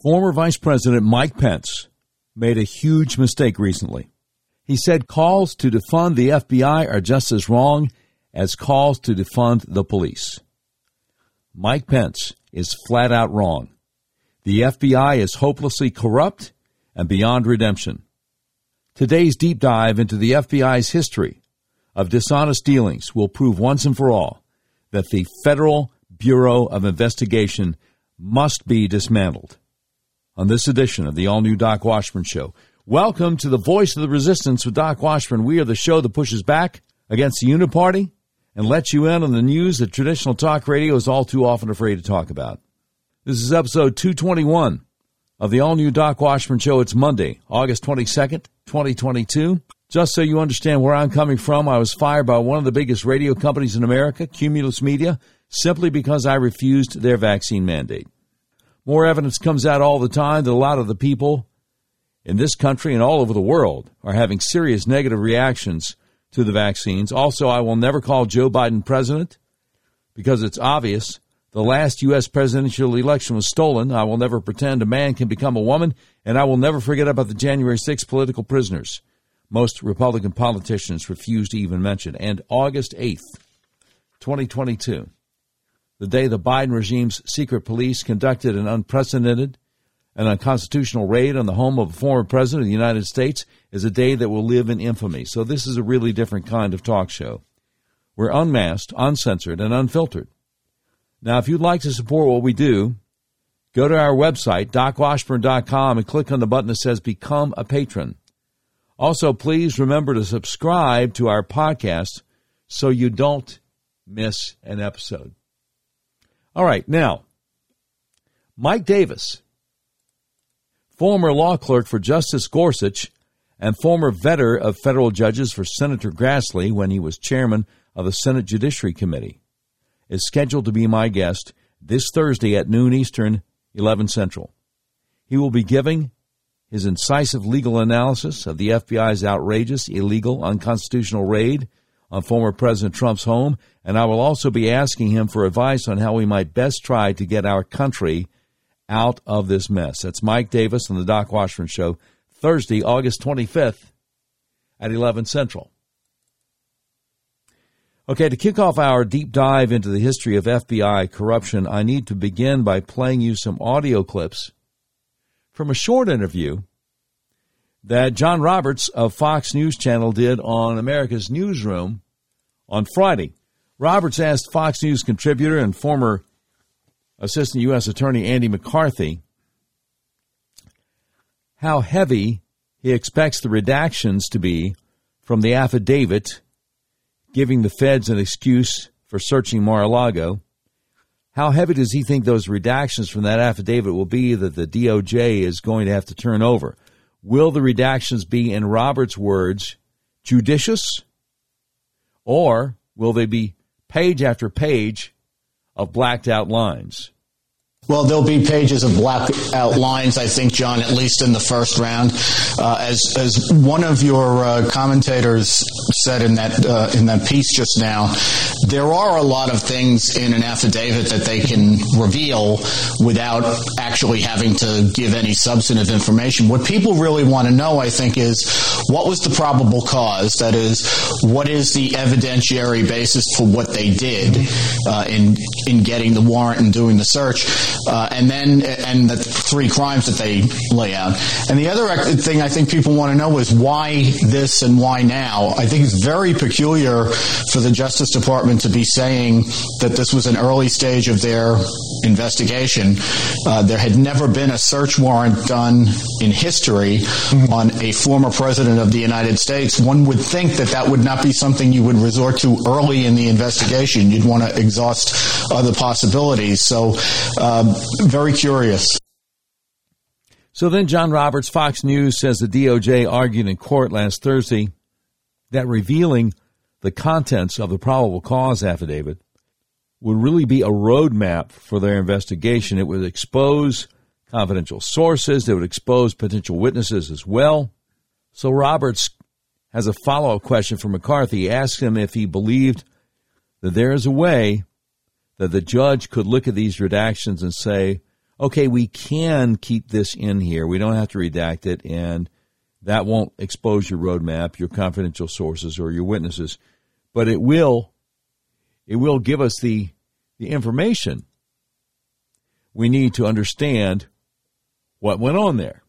Former Vice President Mike Pence made a huge mistake recently. He said calls to defund the FBI are just as wrong as calls to defund the police. Mike Pence is flat out wrong. The FBI is hopelessly corrupt and beyond redemption. Today's deep dive into the FBI's history of dishonest dealings will prove once and for all that the Federal Bureau of Investigation must be dismantled on this edition of the all new Doc Washburn Show. Welcome to the Voice of the Resistance with Doc Washburn. We are the show that pushes back against the Uniparty and lets you in on the news that traditional talk radio is all too often afraid to talk about. This is episode 221 of the all new Doc Washburn Show. It's Monday, August 22nd, 2022. Just so you understand where I'm coming from, I was fired by one of the biggest radio companies in America, Cumulus Media, simply because I refused their vaccine mandate. More evidence comes out all the time that a lot of the people in this country and all over the world are having serious negative reactions to the vaccines. Also, I will never call Joe Biden president because it's obvious the last U.S. presidential election was stolen. I will never pretend a man can become a woman, and I will never forget about the January 6 political prisoners. Most Republican politicians refuse to even mention. And August 8th, 2022 the day the Biden regime's secret police conducted an unprecedented and unconstitutional raid on the home of a former president of the United States is a day that will live in infamy. So this is a really different kind of talk show. We're unmasked, uncensored, and unfiltered. Now, if you'd like to support what we do, go to our website, docwashburn.com, and click on the button that says Become a Patron. Also, please remember to subscribe to our podcast so you don't miss an episode. All right, now, Mike Davis, former law clerk for Justice Gorsuch and former vetter of federal judges for Senator Grassley when he was chairman of the Senate Judiciary Committee, is scheduled to be my guest this Thursday at noon Eastern, 11 Central. He will be giving his incisive legal analysis of the FBI's outrageous, illegal, unconstitutional raid on former President Trump's home, and I will also be asking him for advice on how we might best try to get our country out of this mess. That's Mike Davis on the Doc Washburn Show, Thursday, August 25th at 11 Central. Okay, to kick off our deep dive into the history of FBI corruption, I need to begin by playing you some audio clips from a short interview that John Roberts of Fox News Channel did on America's Newsroom on Friday. Roberts asked Fox News contributor and former Assistant U.S. Attorney Andy McCarthy how heavy he expects the redactions to be from the affidavit giving the feds an excuse for searching Mar a Lago. How heavy does he think those redactions from that affidavit will be that the DOJ is going to have to turn over? Will the redactions be, in Robert's words, judicious? Or will they be page after page of blacked out lines? Well, there'll be pages of black outlines, I think, John, at least in the first round. Uh, as as one of your uh, commentators said in that uh, in that piece just now, there are a lot of things in an affidavit that they can reveal without actually having to give any substantive information. What people really want to know, I think, is what was the probable cause? That is, what is the evidentiary basis for what they did uh, in in getting the warrant and doing the search? Uh, and then and the three crimes that they lay out. And the other thing I think people want to know is why this and why now. I think it's very peculiar for the Justice Department to be saying that this was an early stage of their investigation. Uh, there had never been a search warrant done in history on a former president of the United States. One would think that that would not be something you would resort to early in the investigation. You'd want to exhaust other possibilities. So, uh, very curious. So then, John Roberts, Fox News says the DOJ argued in court last Thursday that revealing the contents of the probable cause affidavit would really be a roadmap for their investigation. It would expose confidential sources, it would expose potential witnesses as well. So Roberts has a follow up question for McCarthy. He asks him if he believed that there is a way that the judge could look at these redactions and say, okay, we can keep this in here. We don't have to redact it, and that won't expose your roadmap, your confidential sources, or your witnesses. But it will, it will give us the the information we need to understand what went on there.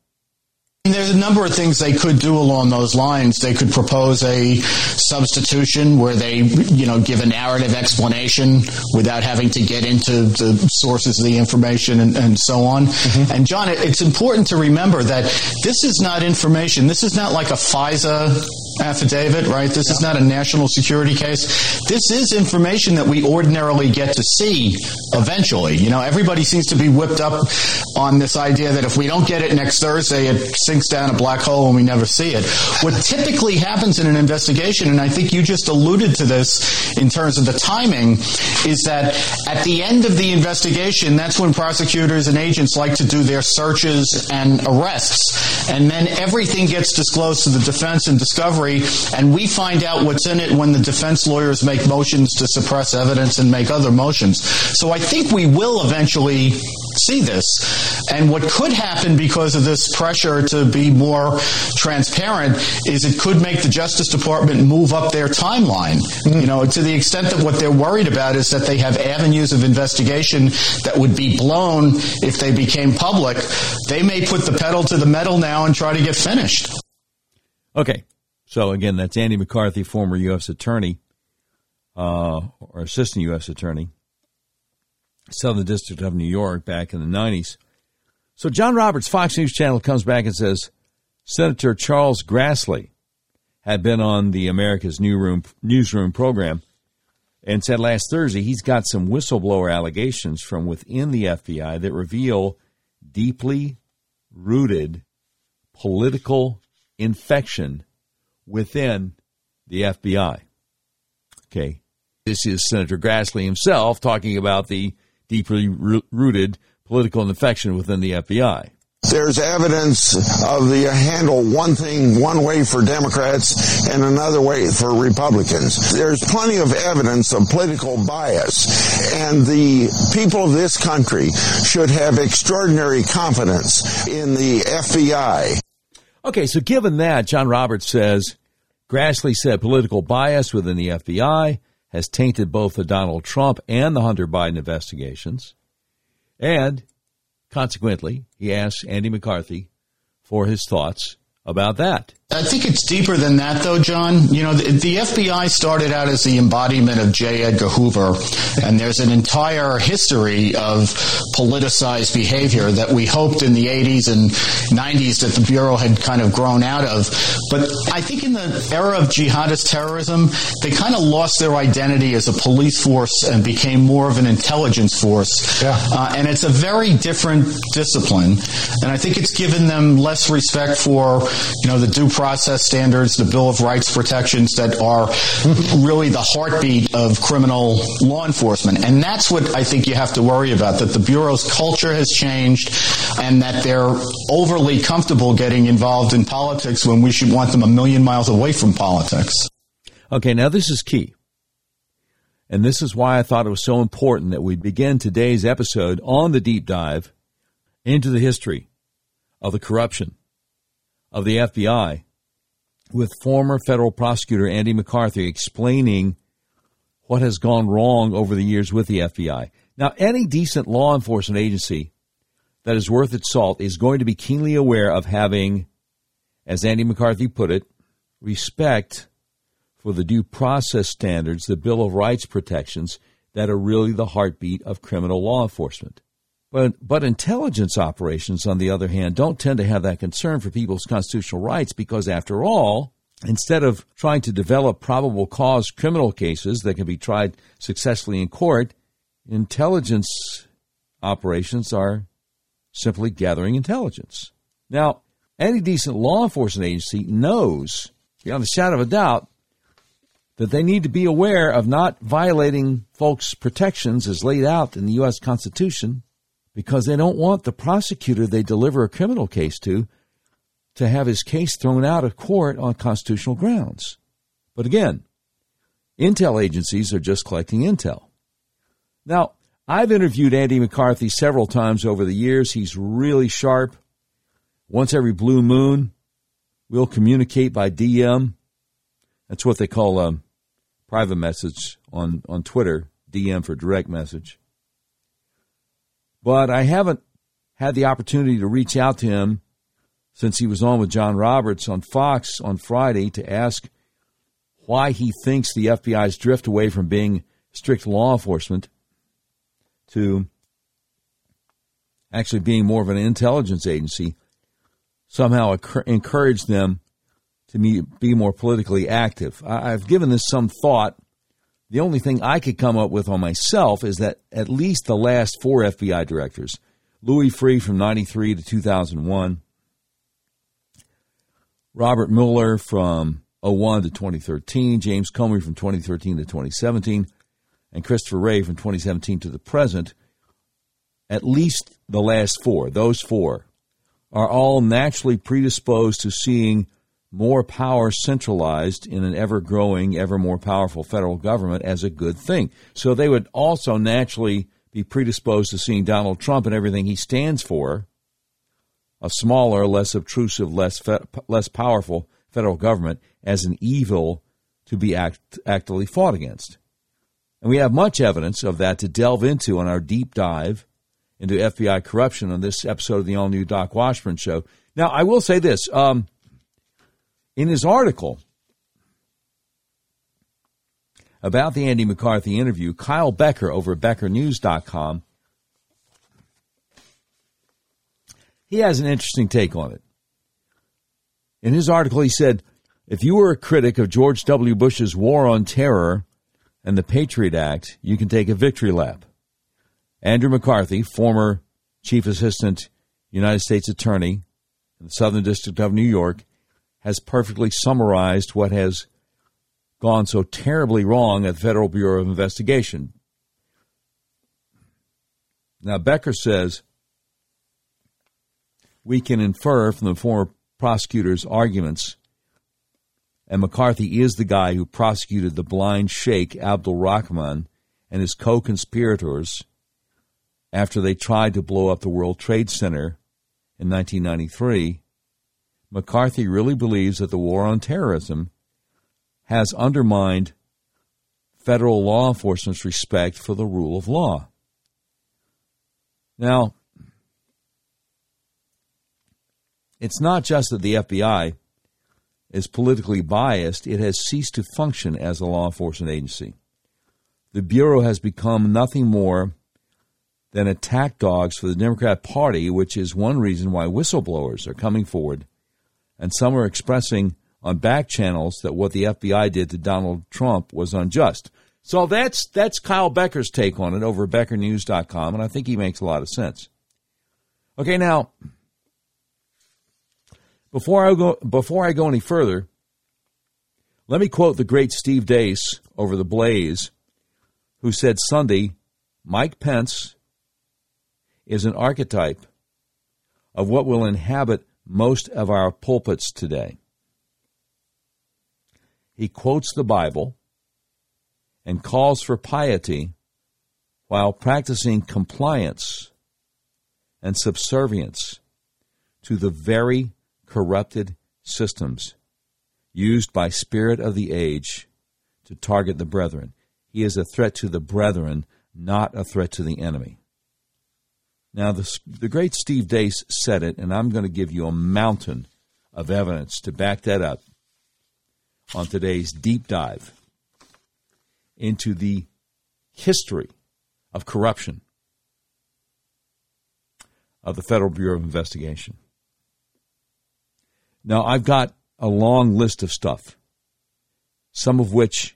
There's a number of things they could do along those lines. They could propose a substitution where they, you know, give a narrative explanation without having to get into the sources of the information and, and so on. Mm-hmm. And John, it's important to remember that this is not information. This is not like a FISA affidavit, right? This yeah. is not a national security case. This is information that we ordinarily get to see eventually. You know, everybody seems to be whipped up on this idea that if we don't get it next Thursday, it sinks down a black hole and we never see it. What typically happens in an investigation, and I think you just alluded to this in terms of the timing, is that at the end of the investigation, that's when prosecutors and agents like to do their searches and arrests. And then everything gets disclosed to the defense and discovery, and we find out what's in it when the defense lawyers make motions to suppress evidence and make other motions. So I think we will eventually see this. And what could happen because of this pressure to be more transparent is it could make the Justice Department move up their timeline. Mm. You know, to the extent that what they're worried about is that they have avenues of investigation that would be blown if they became public. They may put the pedal to the metal now and try to get finished. Okay. So again, that's Andy McCarthy, former U.S. attorney, uh, or assistant U.S. attorney. Southern District of New York back in the 90s. So John Roberts, Fox News Channel, comes back and says Senator Charles Grassley had been on the America's Newsroom, newsroom program and said last Thursday he's got some whistleblower allegations from within the FBI that reveal deeply rooted political infection within the FBI. Okay. This is Senator Grassley himself talking about the deeply rooted political infection within the FBI. There's evidence of the handle one thing one way for Democrats and another way for Republicans. There's plenty of evidence of political bias and the people of this country should have extraordinary confidence in the FBI. Okay, so given that, John Roberts says Grassley said political bias within the FBI has tainted both the Donald Trump and the Hunter Biden investigations. And consequently, he asks Andy McCarthy for his thoughts about that. I think it's deeper than that, though, John. You know, the, the, FBI started out as the embodiment of J. Edgar Hoover, and there's an entire history of politicized behavior that we hoped in the 80s and 90s that the Bureau had kind of grown out of. But I think in the era of jihadist terrorism, they kind of lost their identity as a police force and became more of an intelligence force. Yeah. Uh, and it's a very different discipline. And I think it's given them less respect for, you know, the due process standards, the Bill of Rights protections that are really the heartbeat of criminal law enforcement. And that's what I think you have to worry about, that the Bureau's culture has changed and that they're overly comfortable getting involved in politics when we should want them a million miles away from politics. Okay, now this is key. And this is why I thought it was so important that we begin today's episode on the deep dive into the history of the corruption of the FBI with former federal prosecutor Andy McCarthy explaining what has gone wrong over the years with the FBI. Now, any decent law enforcement agency that is worth its salt is going to be keenly aware of having, as Andy McCarthy put it, respect for the due process standards, the Bill of Rights protections that are really the heartbeat of criminal law enforcement. But, but intelligence operations, on the other hand, don't tend to have that concern for people's constitutional rights because, after all, instead of trying to develop probable cause criminal cases that can be tried successfully in court, intelligence operations are simply gathering intelligence. Now, any decent law enforcement agency knows, beyond a shadow of a doubt, that they need to be aware of not violating folks' protections as laid out in the U.S. Constitution because they don't want the prosecutor they deliver a criminal case to to have his case thrown out of court on constitutional grounds. But again, intel agencies are just collecting intel. Now, I've interviewed Andy McCarthy several times over the years. He's really sharp. Once every blue moon, we'll communicate by DM. That's what they call a private message on, on Twitter, DM for direct message. But I haven't had the opportunity to reach out to him since he was on with John Roberts on Fox on Friday to ask why he thinks the FBI's drift away from being strict law enforcement to actually being more of an intelligence agency somehow encouraged them to be more politically active. I've given this some thought. The only thing I could come up with on myself is that at least the last four FBI directors Louis Freeh from 93 to 2001, Robert Mueller from 01 to 2013, James Comey from 2013 to 2017, and Christopher Wray from 2017 to the present, at least the last four, those four, are all naturally predisposed to seeing more power centralized in an ever growing, ever more powerful federal government as a good thing. So they would also naturally be predisposed to seeing Donald Trump and everything he stands for, a smaller, less obtrusive, less, fe- less powerful federal government, as an evil to be act- actively fought against. And we have much evidence of that to delve into on our deep dive into FBI corruption on this episode of the all new Doc Washburn Show. Now, I will say this um, in his article about the Andy McCarthy interview, Kyle Becker over at BeckerNews.com, he has an interesting take on it. In his article, he said, if you were a critic of George W. Bush's war on terror, and the Patriot Act, you can take a victory lap. Andrew McCarthy, former Chief Assistant United States Attorney in the Southern District of New York, has perfectly summarized what has gone so terribly wrong at the Federal Bureau of Investigation. Now, Becker says we can infer from the former prosecutor's arguments and McCarthy is the guy who prosecuted the blind sheikh Abdul Rahman and his co conspirators after they tried to blow up the World Trade Center in 1993. McCarthy really believes that the war on terrorism has undermined federal law enforcement's respect for the rule of law. Now, it's not just that the FBI is politically biased, it has ceased to function as a law enforcement agency. The Bureau has become nothing more than attack dogs for the Democrat Party, which is one reason why whistleblowers are coming forward. And some are expressing on back channels that what the FBI did to Donald Trump was unjust. So that's that's Kyle Becker's take on it over at BeckerNews.com, and I think he makes a lot of sense. Okay, now before I go, before I go any further, let me quote the great Steve Deace over the Blaze, who said Sunday, Mike Pence is an archetype of what will inhabit most of our pulpits today. He quotes the Bible and calls for piety while practicing compliance and subservience to the very corrupted systems used by spirit of the age to target the brethren. He is a threat to the brethren, not a threat to the enemy. Now, the, the great Steve Deace said it, and I'm going to give you a mountain of evidence to back that up on today's deep dive into the history of corruption of the Federal Bureau of Investigation. Now, I've got a long list of stuff, some of which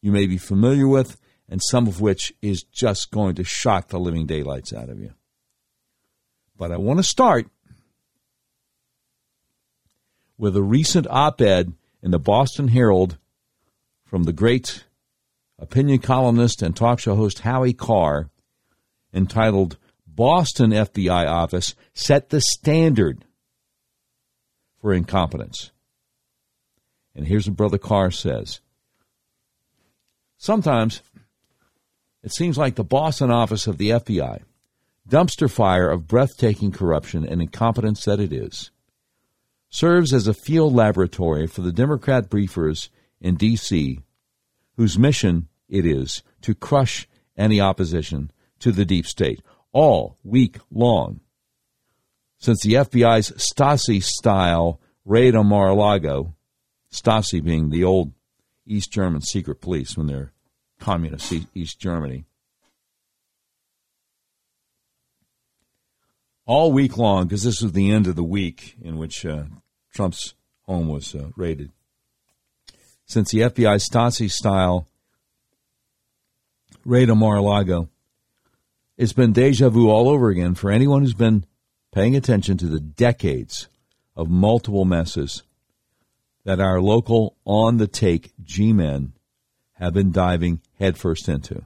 you may be familiar with, and some of which is just going to shock the living daylights out of you. But I want to start with a recent op ed in the Boston Herald from the great opinion columnist and talk show host Howie Carr entitled Boston FBI Office Set the Standard for incompetence. And here's what Brother Carr says Sometimes It seems like the Boston office of the FBI, dumpster fire of breathtaking corruption and incompetence that it is, serves as a field laboratory for the Democrat briefers in D.C., whose mission it is to crush any opposition to the deep state all week long. Since the FBI's Stasi style raid on Mar a Lago, Stasi being the old East German secret police when they're communist East Germany. All week long, because this was the end of the week in which uh, Trump's home was uh, raided. Since the FBI Stasi style raid on Mar a Lago, it's been deja vu all over again for anyone who's been paying attention to the decades of multiple messes that our local on the take G men have been diving headfirst into.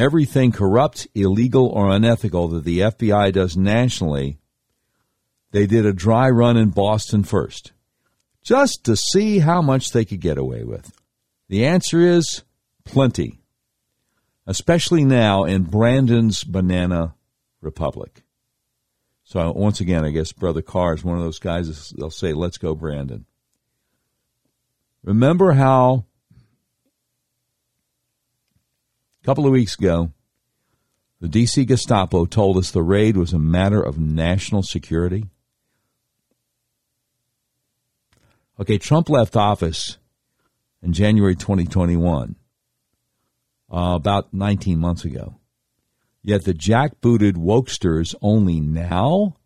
Everything corrupt, illegal, or unethical that the FBI does nationally, they did a dry run in Boston first, just to see how much they could get away with. The answer is plenty, especially now in Brandon's Banana Republic. So once again, I guess Brother Carr is one of those guys. They'll say, "Let's go, Brandon." Remember how a couple of weeks ago the DC Gestapo told us the raid was a matter of national security? Okay, Trump left office in January 2021, uh, about 19 months ago. Yet the jackbooted wokesters only now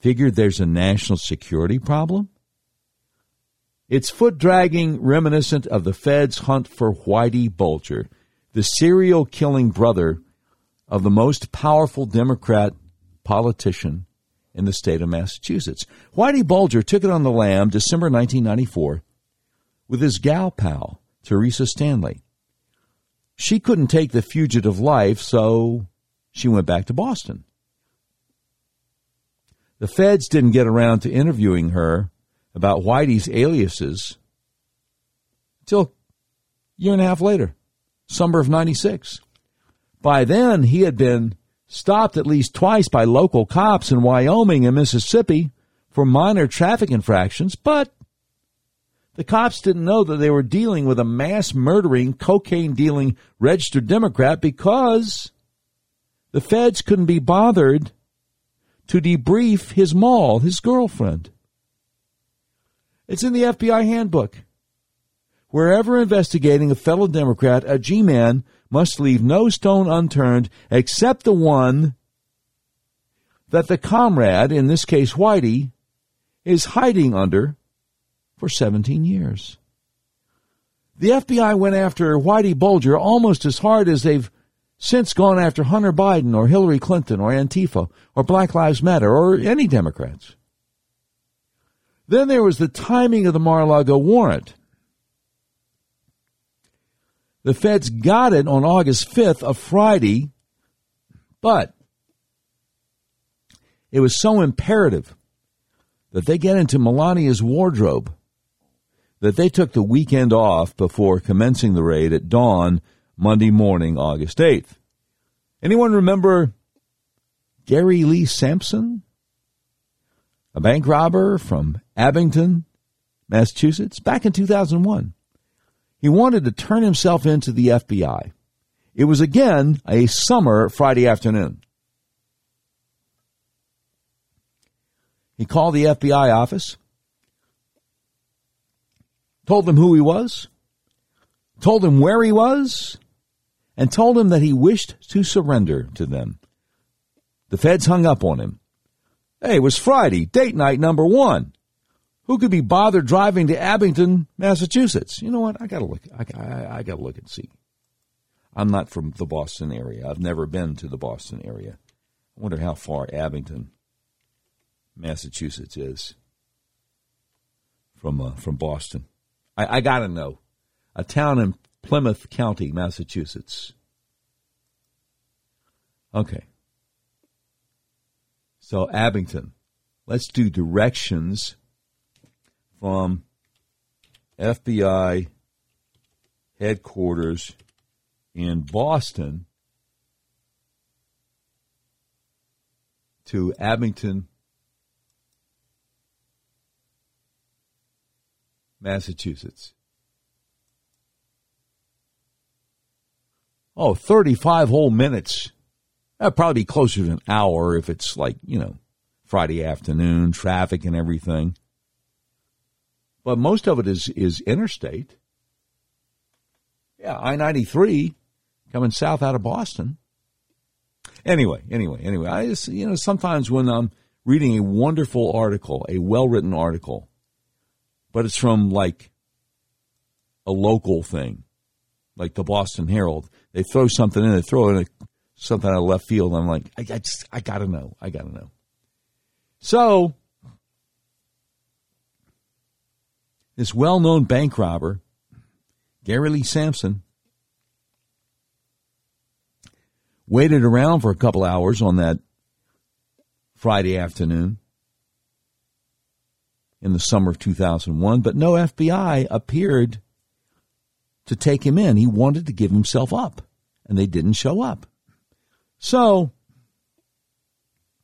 figured there's a national security problem? It's foot dragging reminiscent of the Fed's hunt for Whitey Bulger, the serial killing brother of the most powerful Democrat politician in the state of Massachusetts. Whitey Bulger took it on the lam December 1994 with his gal pal, Teresa Stanley. She couldn't take the fugitive life, so she went back to Boston. The feds didn't get around to interviewing her about Whitey's aliases until a year and a half later, summer of 96. By then, he had been stopped at least twice by local cops in Wyoming and Mississippi for minor traffic infractions, but the cops didn't know that they were dealing with a mass murdering, cocaine dealing registered Democrat because the feds couldn't be bothered to debrief his moll, his girlfriend. It's in the FBI handbook. Wherever investigating a fellow Democrat, a G man must leave no stone unturned except the one that the comrade, in this case Whitey, is hiding under for 17 years. The FBI went after Whitey Bulger almost as hard as they've since gone after Hunter Biden or Hillary Clinton or Antifa or Black Lives Matter or any Democrats. Then there was the timing of the Mar-a-Lago warrant. The feds got it on August 5th, a Friday, but it was so imperative that they get into Melania's wardrobe that they took the weekend off before commencing the raid at dawn Monday morning, August 8th. Anyone remember Gary Lee Sampson? a bank robber from Abington, Massachusetts, back in 2001. He wanted to turn himself into the FBI. It was again a summer Friday afternoon. He called the FBI office, told them who he was, told them where he was, and told him that he wished to surrender to them. The feds hung up on him. Hey, it was Friday, date night number one. Who could be bothered driving to Abington, Massachusetts? You know what? I gotta look. I, I, I gotta look and see. I'm not from the Boston area. I've never been to the Boston area. I wonder how far Abington, Massachusetts is from uh, from Boston. I, I gotta know. A town in Plymouth County, Massachusetts. Okay. So, Abington, let's do directions from FBI headquarters in Boston to Abington, Massachusetts. Oh, 35 whole minutes. That'd probably be closer to an hour if it's like, you know, Friday afternoon, traffic and everything. But most of it is, is interstate. Yeah, I 93 coming south out of Boston. Anyway, anyway, anyway, I just, you know, sometimes when I'm reading a wonderful article, a well written article, but it's from like a local thing, like the Boston Herald, they throw something in, they throw in a, something out of left field. I'm like, I, I just, I gotta know, I gotta know. So, this well known bank robber, Gary Lee Sampson, waited around for a couple hours on that Friday afternoon in the summer of 2001, but no FBI appeared to take him in. He wanted to give himself up, and they didn't show up. So,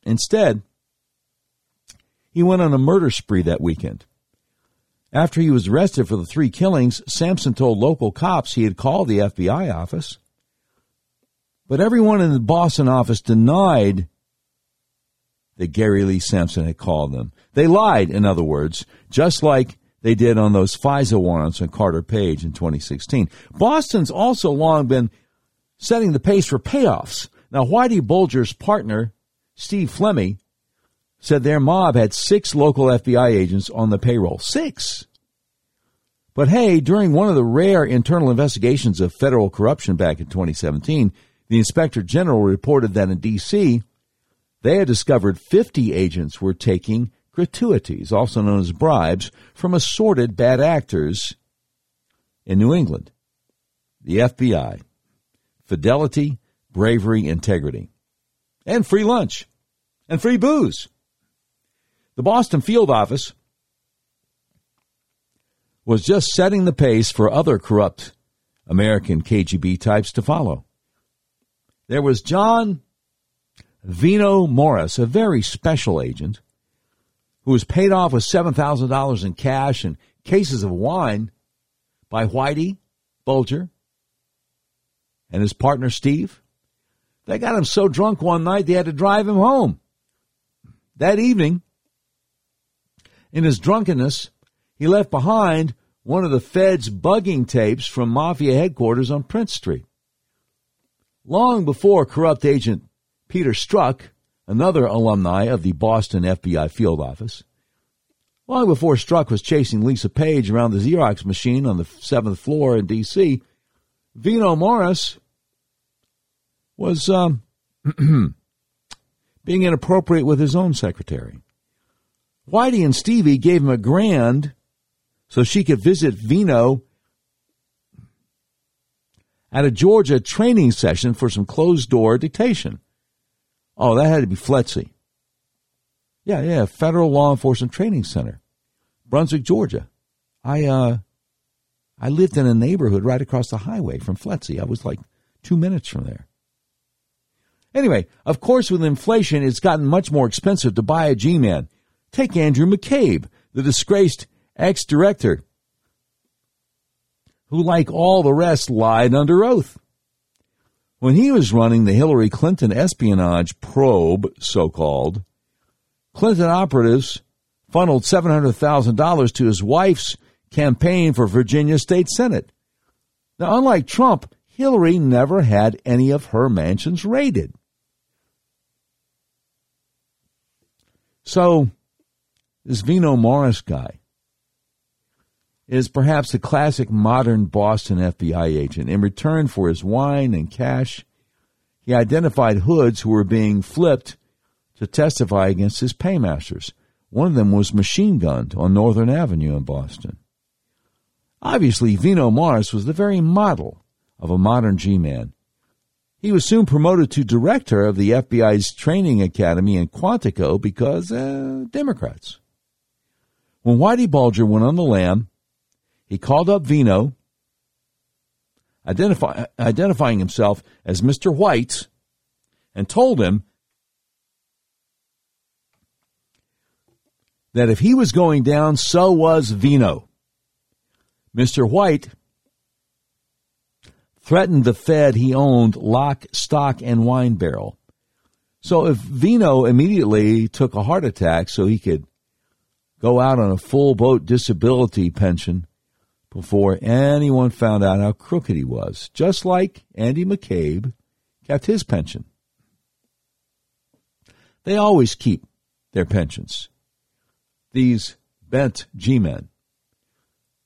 instead, he went on a murder spree that weekend. After he was arrested for the three killings, Sampson told local cops he had called the FBI office but everyone in the Boston office denied that Gary Lee Sampson had called them. They lied, in other words, just like they did on those FISA warrants on Carter Page in 2016. Boston's also long been setting the pace for payoffs. Now, Whitey Bulger's partner, Steve Flemmi, said their mob had six local FBI agents on the payroll. Six! But hey, during one of the rare internal investigations of federal corruption back in 2017, the inspector general reported that in D.C., they had discovered 50 agents were taking gratuities, also known as bribes, from assorted bad actors in New England. The FBI. Fidelity, bravery, integrity. And free lunch. And free booze. The Boston field office was just setting the pace for other corrupt American KGB types to follow. There was John Vino Morris, a very special agent, who was paid off with $7,000 in cash and cases of wine by Whitey Bulger and his partner Steve. They got him so drunk one night they had to drive him home. That evening, in his drunkenness, he left behind one of the Fed's bugging tapes from Mafia headquarters on Prince Street. Long before corrupt agent Peter Strzok, another alumni of the Boston FBI field office, long before Strzok was chasing Lisa Page around the Xerox machine on the seventh floor in D.C., Vino Morris was um, being inappropriate with his own secretary. Whitey and Stevie gave him a grand so she could visit Vino at a Georgia training session for some closed door dictation. Oh, that had to be FLETC. Yeah, yeah, Federal Law Enforcement Training Center, Brunswick, Georgia. I uh, I lived in a neighborhood right across the highway from FLETC. I was like two minutes from there. Anyway, of course, with inflation, it's gotten much more expensive to buy a G-Man. Take Andrew McCabe, the disgraced ex-director who, like all the rest, lied under oath. When he was running the Hillary Clinton espionage probe, so called, Clinton operatives funneled $700,000 to his wife's campaign for Virginia State Senate. Now, unlike Trump, Hillary never had any of her mansions raided. So, this Vino Morris guy, is perhaps a classic modern Boston FBI agent. In return for his wine and cash, he identified hoods who were being flipped to testify against his paymasters. One of them was machine gunned on Northern Avenue in Boston. Obviously, Vino Morris was the very model of a modern G man. He was soon promoted to director of the FBI's training academy in Quantico because uh, Democrats. When Whitey Bulger went on the lam he called up Vino identify, identifying himself as Mr. White and told him that if he was going down, so was Vino. Mr. White threatened the Fed he owned lock, stock, and wine barrel. So if Vino immediately took a heart attack so he could go out on a full boat disability pension before anyone found out how crooked he was, just like Andy McCabe kept his pension. They always keep their pensions. These bent G men.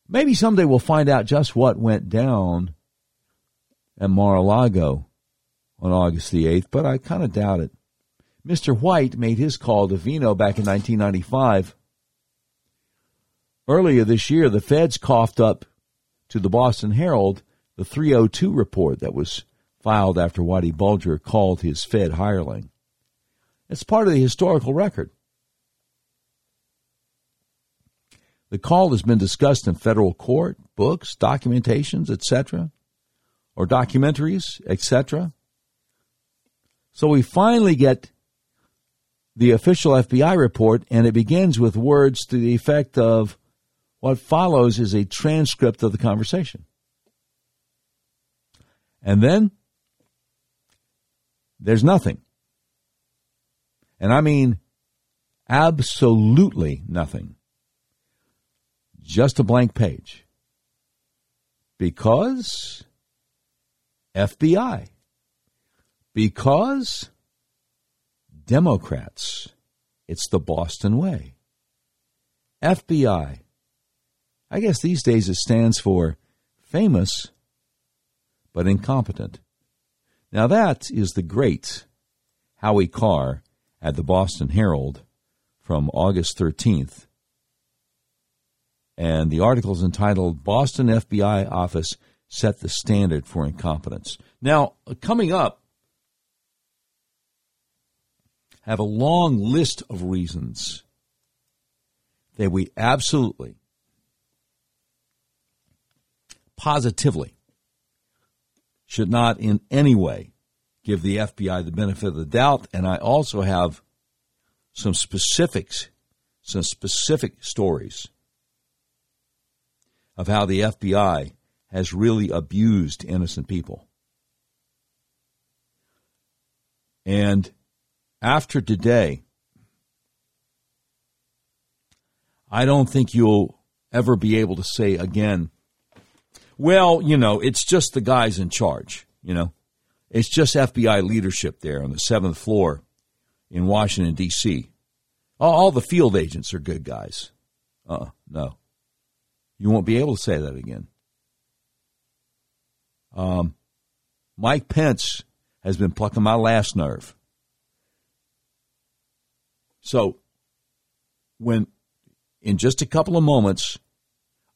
Maybe someday we'll find out just what went down at Mar a Lago on August the 8th, but I kind of doubt it. Mr. White made his call to Vino back in 1995. Earlier this year, the feds coughed up to the Boston Herald the 302 report that was filed after Whitey Bulger called his Fed hireling. It's part of the historical record. The call has been discussed in federal court, books, documentations, etc., or documentaries, etc. So we finally get the official FBI report, and it begins with words to the effect of what follows is a transcript of the conversation. And then there's nothing. And I mean absolutely nothing. Just a blank page. Because FBI. Because Democrats. It's the Boston way. FBI. I guess these days it stands for famous but incompetent. Now that is the great Howie Carr at the Boston Herald from August 13th. And the article is entitled Boston FBI Office Set the Standard for Incompetence. Now, coming up, have a long list of reasons that we absolutely, positively should not in any way give the FBI the benefit of the doubt. And I also have some specifics, some specific stories of how the FBI has really abused innocent people. And after today, I don't think you'll ever be able to say again, well, you know, it's just the guys in charge, you know. It's just FBI leadership there on the seventh floor in Washington, D.C. All, the field agents are good guys. Uh, no. You won't be able to say that again. Um, Mike Pence has been plucking my last nerve. So, when in just a couple of moments,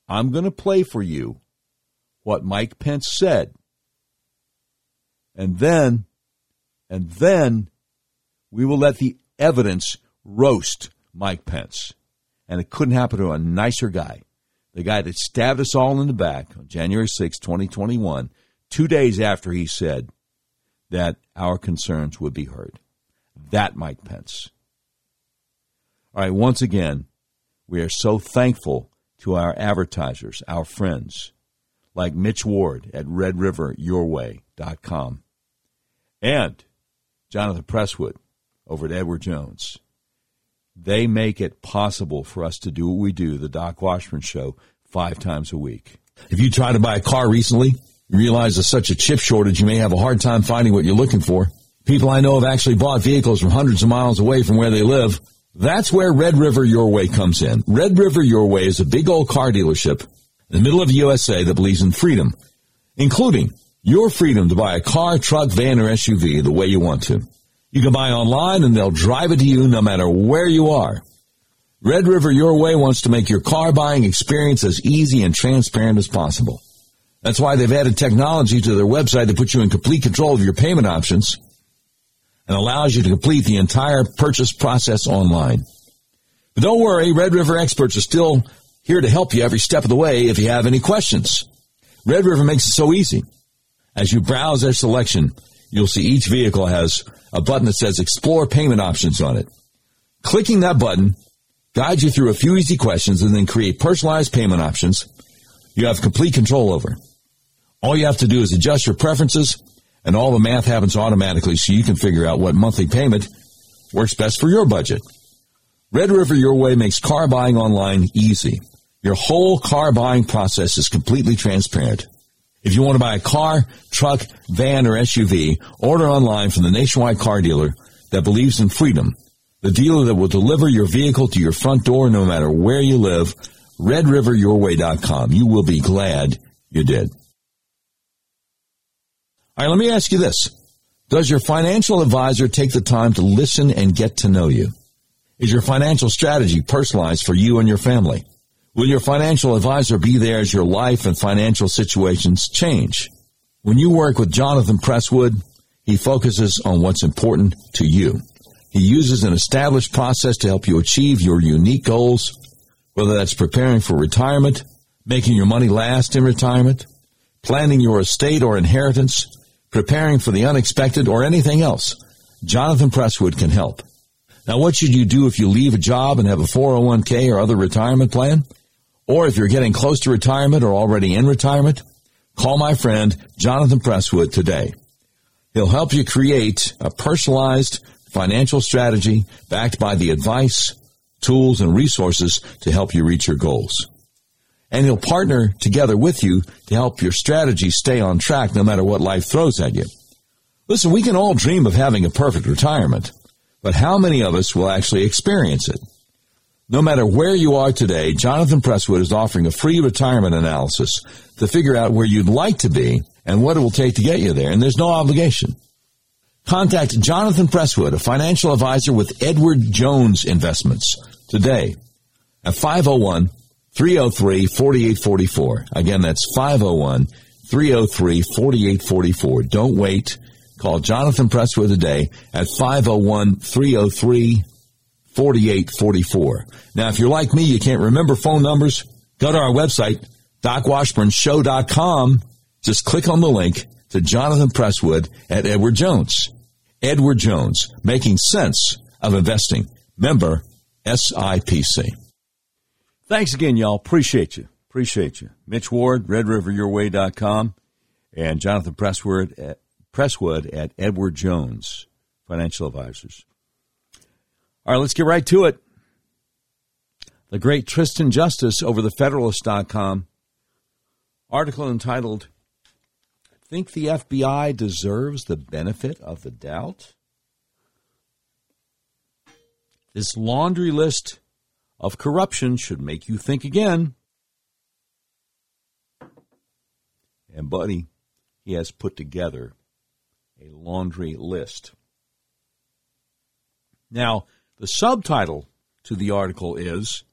I'm going to play for you what Mike Pence said. And then, and then we will let the evidence roast Mike Pence. And it couldn't happen to a nicer guy. The guy that stabbed us all in the back on January 6, 2021, two days after he said that our concerns would be heard. That Mike Pence. All right, once again, we are so thankful to our advertisers, our friends, like Mitch Ward at redriveryourway.com and Jonathan Presswood over at Edward Jones. They make it possible for us to do what we do, the Doc Washburn Show, five times a week. If you tried to buy a car recently, you realize there's such a chip shortage, you may have a hard time finding what you're looking for. People I know have actually bought vehicles from hundreds of miles away from where they live that's where Red River Your Way comes in. Red River Your Way is a big old car dealership in the middle of the USA that believes in freedom, including your freedom to buy a car, truck, van, or SUV the way you want to. You can buy online and they'll drive it to you no matter where you are. Red River Your Way wants to make your car buying experience as easy and transparent as possible. That's why they've added technology to their website to put you in complete control of your payment options and allows you to complete the entire purchase process online. But don't worry, Red River experts are still here to help you every step of the way if you have any questions. Red River makes it so easy. As you browse their selection, you'll see each vehicle has a button that says explore payment options on it. Clicking that button guides you through a few easy questions and then create personalized payment options you have complete control over. All you have to do is adjust your preferences and all the math happens automatically so you can figure out what monthly payment works best for your budget. Red River Your Way makes car buying online easy. Your whole car buying process is completely transparent. If you want to buy a car, truck, van, or SUV, order online from the nationwide car dealer that believes in freedom. The dealer that will deliver your vehicle to your front door no matter where you live. RedRiverYourWay.com. You will be glad you did. All right, let me ask you this. Does your financial advisor take the time to listen and get to know you? Is your financial strategy personalized for you and your family? Will your financial advisor be there as your life and financial situations change? When you work with Jonathan Presswood, he focuses on what's important to you. He uses an established process to help you achieve your unique goals, whether that's preparing for retirement, making your money last in retirement, planning your estate or inheritance, preparing for the unexpected, or anything else. Jonathan Presswood can help. Now, what should you do if you leave a job and have a 401k or other retirement plan? Or if you're getting close to retirement or already in retirement, call my friend Jonathan Presswood today. He'll help you create a personalized financial strategy backed by the advice, tools, and resources to help you reach your goals. And he'll partner together with you to help your strategy stay on track no matter what life throws at you. Listen, we can all dream of having a perfect retirement, but how many of us will actually experience it? No matter where you are today, Jonathan Presswood is offering a free retirement analysis to figure out where you'd like to be and what it will take to get you there, and there's no obligation. Contact Jonathan Presswood, a financial advisor with Edward Jones Investments, today at 501 303 4844. Again, that's 501 303 4844. Don't wait. Call Jonathan Presswood today at 501 303 4844. Now, if you're like me, you can't remember phone numbers, go to our website, docwashburnshow.com. Just click on the link to Jonathan Presswood at Edward Jones. Edward Jones, making sense of investing. Member SIPC. Thanks again, y'all. Appreciate you. Appreciate you. Mitch Ward, RedRiverYourWay.com, and Jonathan Presswood at, Presswood at Edward Jones, Financial Advisors. All right, let's get right to it. The great Tristan Justice over the Federalist.com article entitled, Think the FBI deserves the benefit of the doubt? This laundry list of corruption should make you think again. And, buddy, he has put together a laundry list. Now, the subtitle to the article is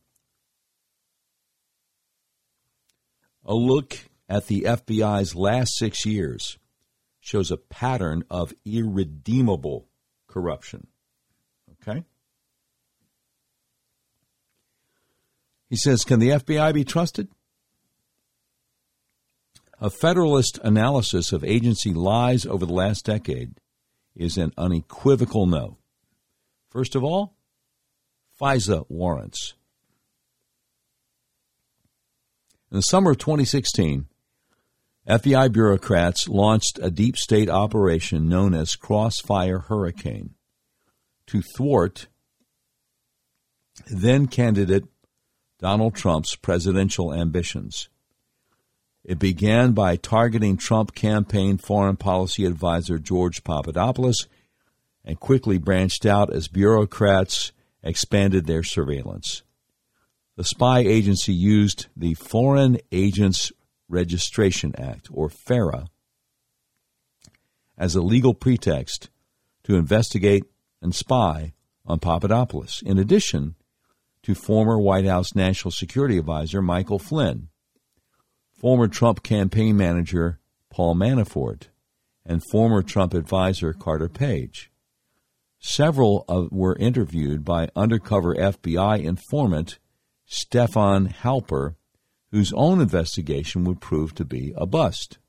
A Look at the FBI's Last Six Years shows a pattern of irredeemable corruption. Okay? He says Can the FBI be trusted? A Federalist analysis of agency lies over the last decade is an unequivocal no. First of all, FISA warrants. In the summer of 2016, FBI bureaucrats launched a deep state operation known as Crossfire Hurricane to thwart then candidate Donald Trump's presidential ambitions. It began by targeting Trump campaign foreign policy advisor George Papadopoulos and quickly branched out as bureaucrats expanded their surveillance. The spy agency used the Foreign Agents Registration Act, or FARA, as a legal pretext to investigate and spy on Papadopoulos, in addition to former White House National Security Advisor Michael Flynn, former Trump campaign manager Paul Manafort, and former Trump advisor Carter Page. Several of, were interviewed by undercover FBI informant Stefan Halper, whose own investigation would prove to be a bust.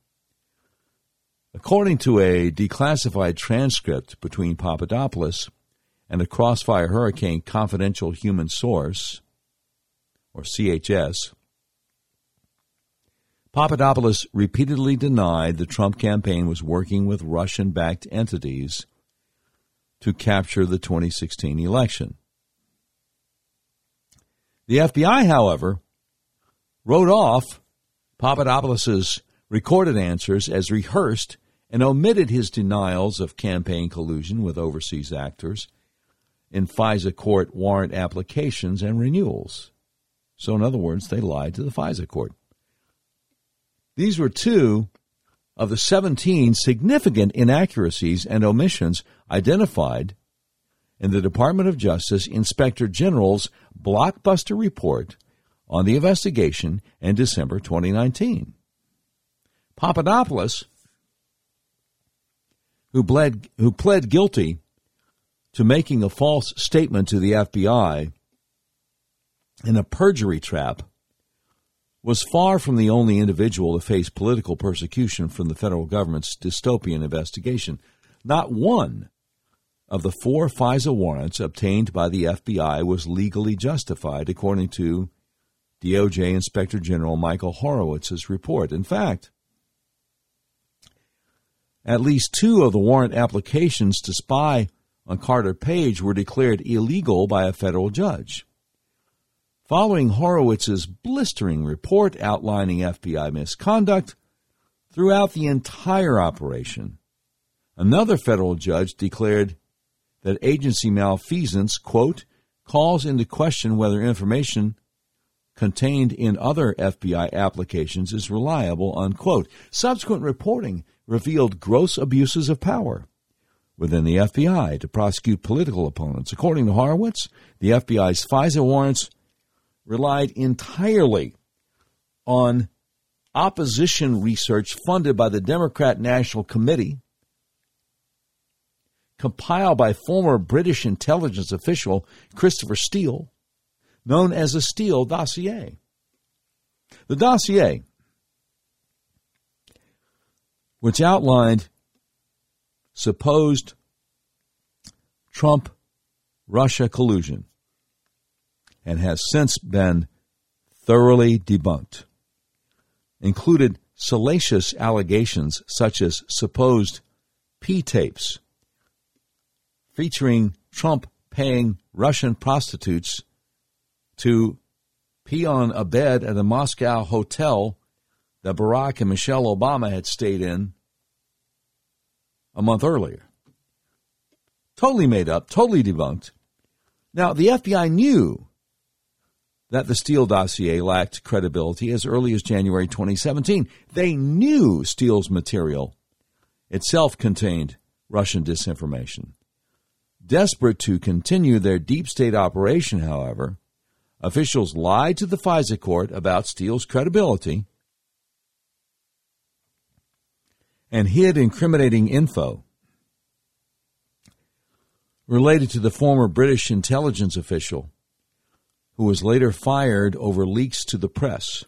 According to a declassified transcript between Papadopoulos and a Crossfire Hurricane confidential human source, or CHS, Papadopoulos repeatedly denied the Trump campaign was working with Russian backed entities to capture the 2016 election. The FBI, however, wrote off Papadopoulos' recorded answers as rehearsed and omitted his denials of campaign collusion with overseas actors in FISA court warrant applications and renewals. So, in other words, they lied to the FISA court. These were two of the 17 significant inaccuracies and omissions identified in the Department of Justice Inspector General's blockbuster report on the investigation in December 2019. Papadopoulos, who, bled, who pled guilty to making a false statement to the FBI in a perjury trap, was far from the only individual to face political persecution from the federal government's dystopian investigation. Not one of the four FISA warrants obtained by the FBI was legally justified, according to DOJ Inspector General Michael Horowitz's report. In fact, at least two of the warrant applications to spy on Carter Page were declared illegal by a federal judge. Following Horowitz's blistering report outlining FBI misconduct throughout the entire operation, another federal judge declared that agency malfeasance, quote, calls into question whether information contained in other FBI applications is reliable, unquote. Subsequent reporting revealed gross abuses of power within the FBI to prosecute political opponents. According to Horowitz, the FBI's FISA warrants relied entirely on opposition research funded by the Democrat National Committee, compiled by former British intelligence official Christopher Steele, known as the Steele dossier. The dossier, which outlined supposed Trump Russia collusion and has since been thoroughly debunked, included salacious allegations such as supposed P tapes featuring Trump paying Russian prostitutes to pee on a bed at a Moscow hotel that Barack and Michelle Obama had stayed in a month earlier. Totally made up, totally debunked. Now, the FBI knew that the Steele dossier lacked credibility as early as January 2017. They knew Steele's material itself contained Russian disinformation. Desperate to continue their deep state operation, however, officials lied to the FISA court about Steele's credibility and hid incriminating info related to the former British intelligence official who was later fired over leaks to the press.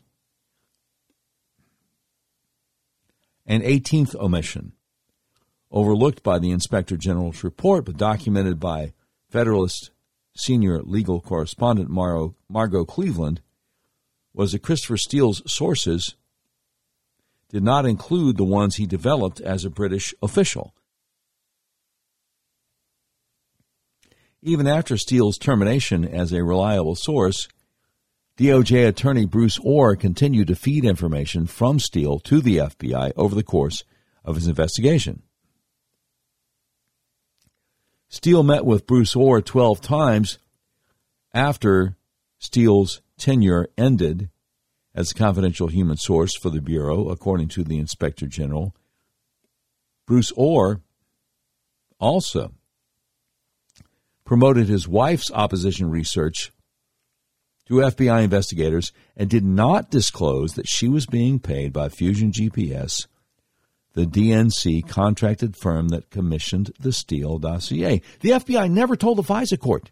An 18th omission, overlooked by the Inspector General's report but documented by Federalist senior legal correspondent Mar- Margot Cleveland, was that Christopher Steele's sources did not include the ones he developed as a British official. Even after Steele's termination as a reliable source, DOJ attorney Bruce Ohr continued to feed information from Steele to the FBI over the course of his investigation. Steele met with Bruce Ohr 12 times after Steele's tenure ended as a confidential human source for the Bureau, according to the Inspector General. Bruce Ohr also promoted his wife's opposition research to FBI investigators and did not disclose that she was being paid by Fusion GPS, the DNC contracted firm that commissioned the Steele dossier. The FBI never told the FISA court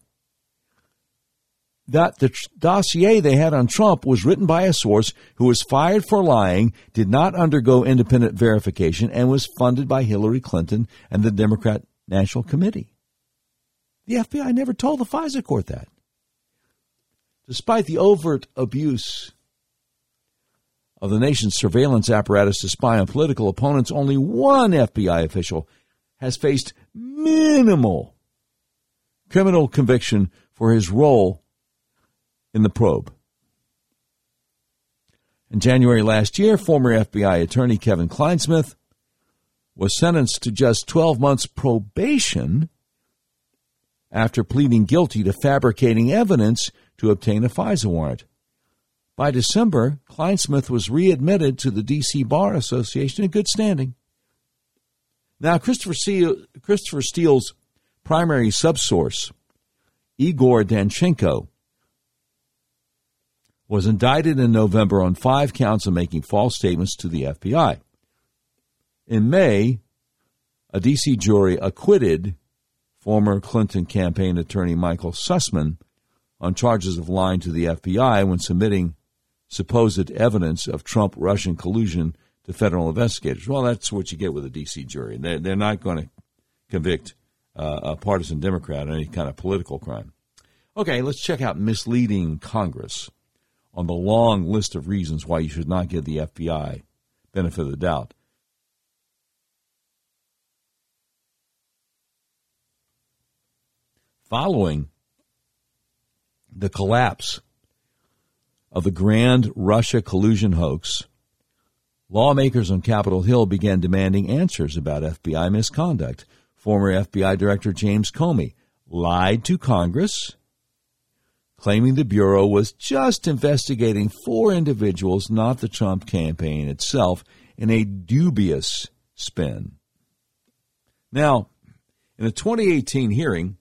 that the tr- dossier they had on Trump was written by a source who was fired for lying, did not undergo independent verification, and was funded by Hillary Clinton and the Democrat National Committee. The FBI never told the FISA court that. Despite the overt abuse of the nation's surveillance apparatus to spy on political opponents, only one FBI official has faced minimal criminal conviction for his role in the probe. In January last year, former FBI attorney Kevin Clinesmith was sentenced to just 12 months probation after pleading guilty to fabricating evidence to obtain a FISA warrant. By December, Clinesmith was readmitted to the D.C. Bar Association in good standing. Now, Christopher, Steele, Christopher Steele's primary subsource, Igor Danchenko, was indicted in November on five counts of making false statements to the FBI. In May, a D.C. jury acquitted former Clinton campaign attorney Michael Sussmann on charges of lying to the FBI when submitting supposed evidence of Trump Russian collusion to federal investigators. Well, that's what you get with a D.C. jury. They're, they're not going to convict uh, a partisan Democrat on any kind of political crime. Okay, let's check out misleading Congress on the long list of reasons why you should not give the FBI benefit of the doubt. Following the collapse of the grand Russia collusion hoax, lawmakers on Capitol Hill began demanding answers about FBI misconduct. Former FBI Director James Comey lied to Congress claiming the Bureau was just investigating four individuals, not the Trump campaign itself, in a dubious spin. Now, in a 2018 hearing,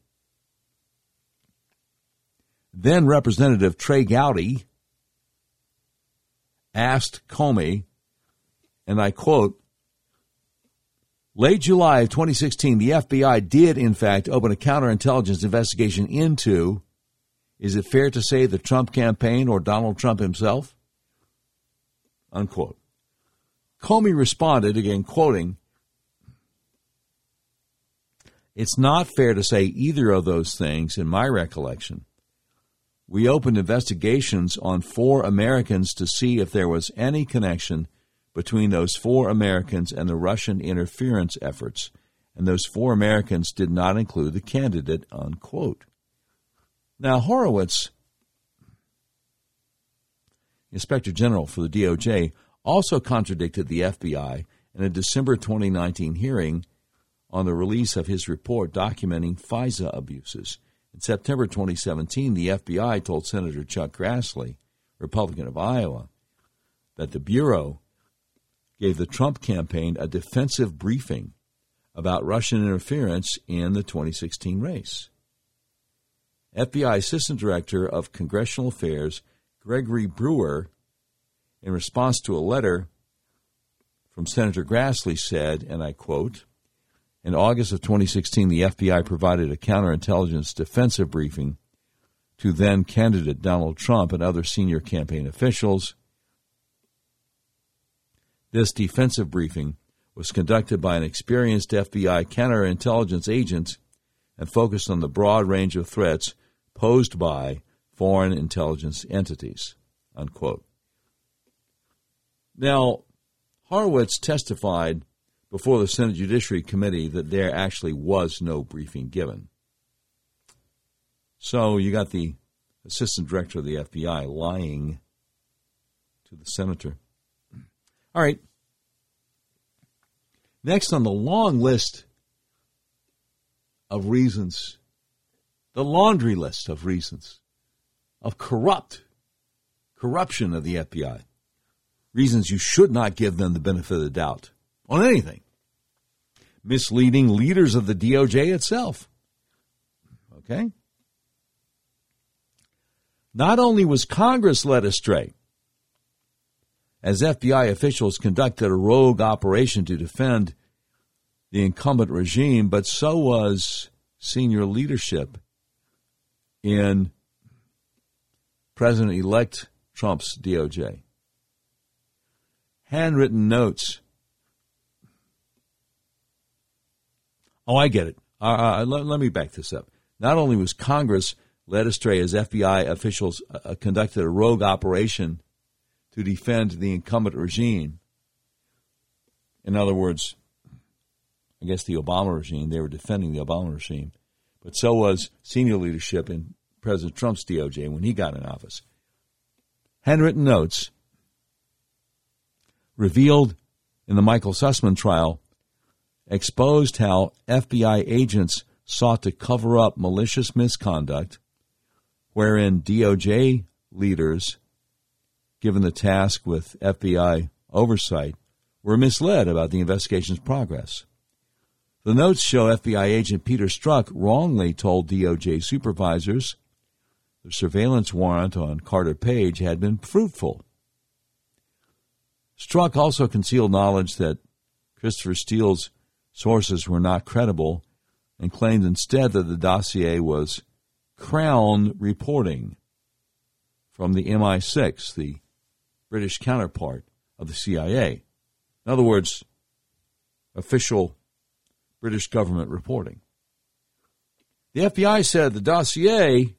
then Representative Trey Gowdy asked Comey, and I quote, Late July of 2016, the FBI did, in fact, open a counterintelligence investigation into is it fair to say the Trump campaign or Donald Trump himself? Unquote. Comey responded, again quoting, It's not fair to say either of those things in my recollection. We opened investigations on four Americans to see if there was any connection between those four Americans and the Russian interference efforts, and those four Americans did not include the candidate, unquote. Now, Horowitz, Inspector General for the DOJ, also contradicted the FBI in a December 2019 hearing on the release of his report documenting FISA abuses. In September 2017, the FBI told Senator Chuck Grassley, Republican of Iowa, that the Bureau gave the Trump campaign a defensive briefing about Russian interference in the 2016 race. FBI Assistant Director of Congressional Affairs Gregory Brewer, in response to a letter from Senator Grassley, said, and I quote, in August of 2016, the FBI provided a counterintelligence defensive briefing to then candidate Donald Trump and other senior campaign officials. This defensive briefing was conducted by an experienced FBI counterintelligence agent and focused on the broad range of threats posed by foreign intelligence entities. Unquote. Now, Horowitz testified before the Senate Judiciary Committee that there actually was no briefing given. So you got the assistant director of the FBI lying to the senator. All right. Next on the long list of reasons the laundry list of reasons of corrupt corruption of the FBI. Reasons you should not give them the benefit of the doubt on anything. Misleading leaders of the DOJ itself. Okay? Not only was Congress led astray, as FBI officials conducted a rogue operation to defend the incumbent regime, but so was senior leadership in President elect Trump's DOJ. Handwritten notes. Oh, I get it. Uh, uh, let, let, me back this up. Not only was Congress led astray as FBI officials uh, conducted a rogue operation to defend the incumbent regime, in other words, I guess the Obama regime, they were defending the Obama regime, but so was senior leadership in President Trump's DOJ when he got in office. Handwritten notes revealed in the Michael Sussmann trial exposed how FBI agents sought to cover up malicious misconduct, wherein DOJ leaders, given the task with FBI oversight, were misled about the investigation's progress. The notes show FBI agent Peter Strzok wrongly told DOJ supervisors the surveillance warrant on Carter Page had been fruitful. Strzok also concealed knowledge that Christopher Steele's sources were not credible and claimed instead that the dossier was Crown reporting from the MI6, the British counterpart of the CIA. In other words, official British government reporting. The FBI said the dossier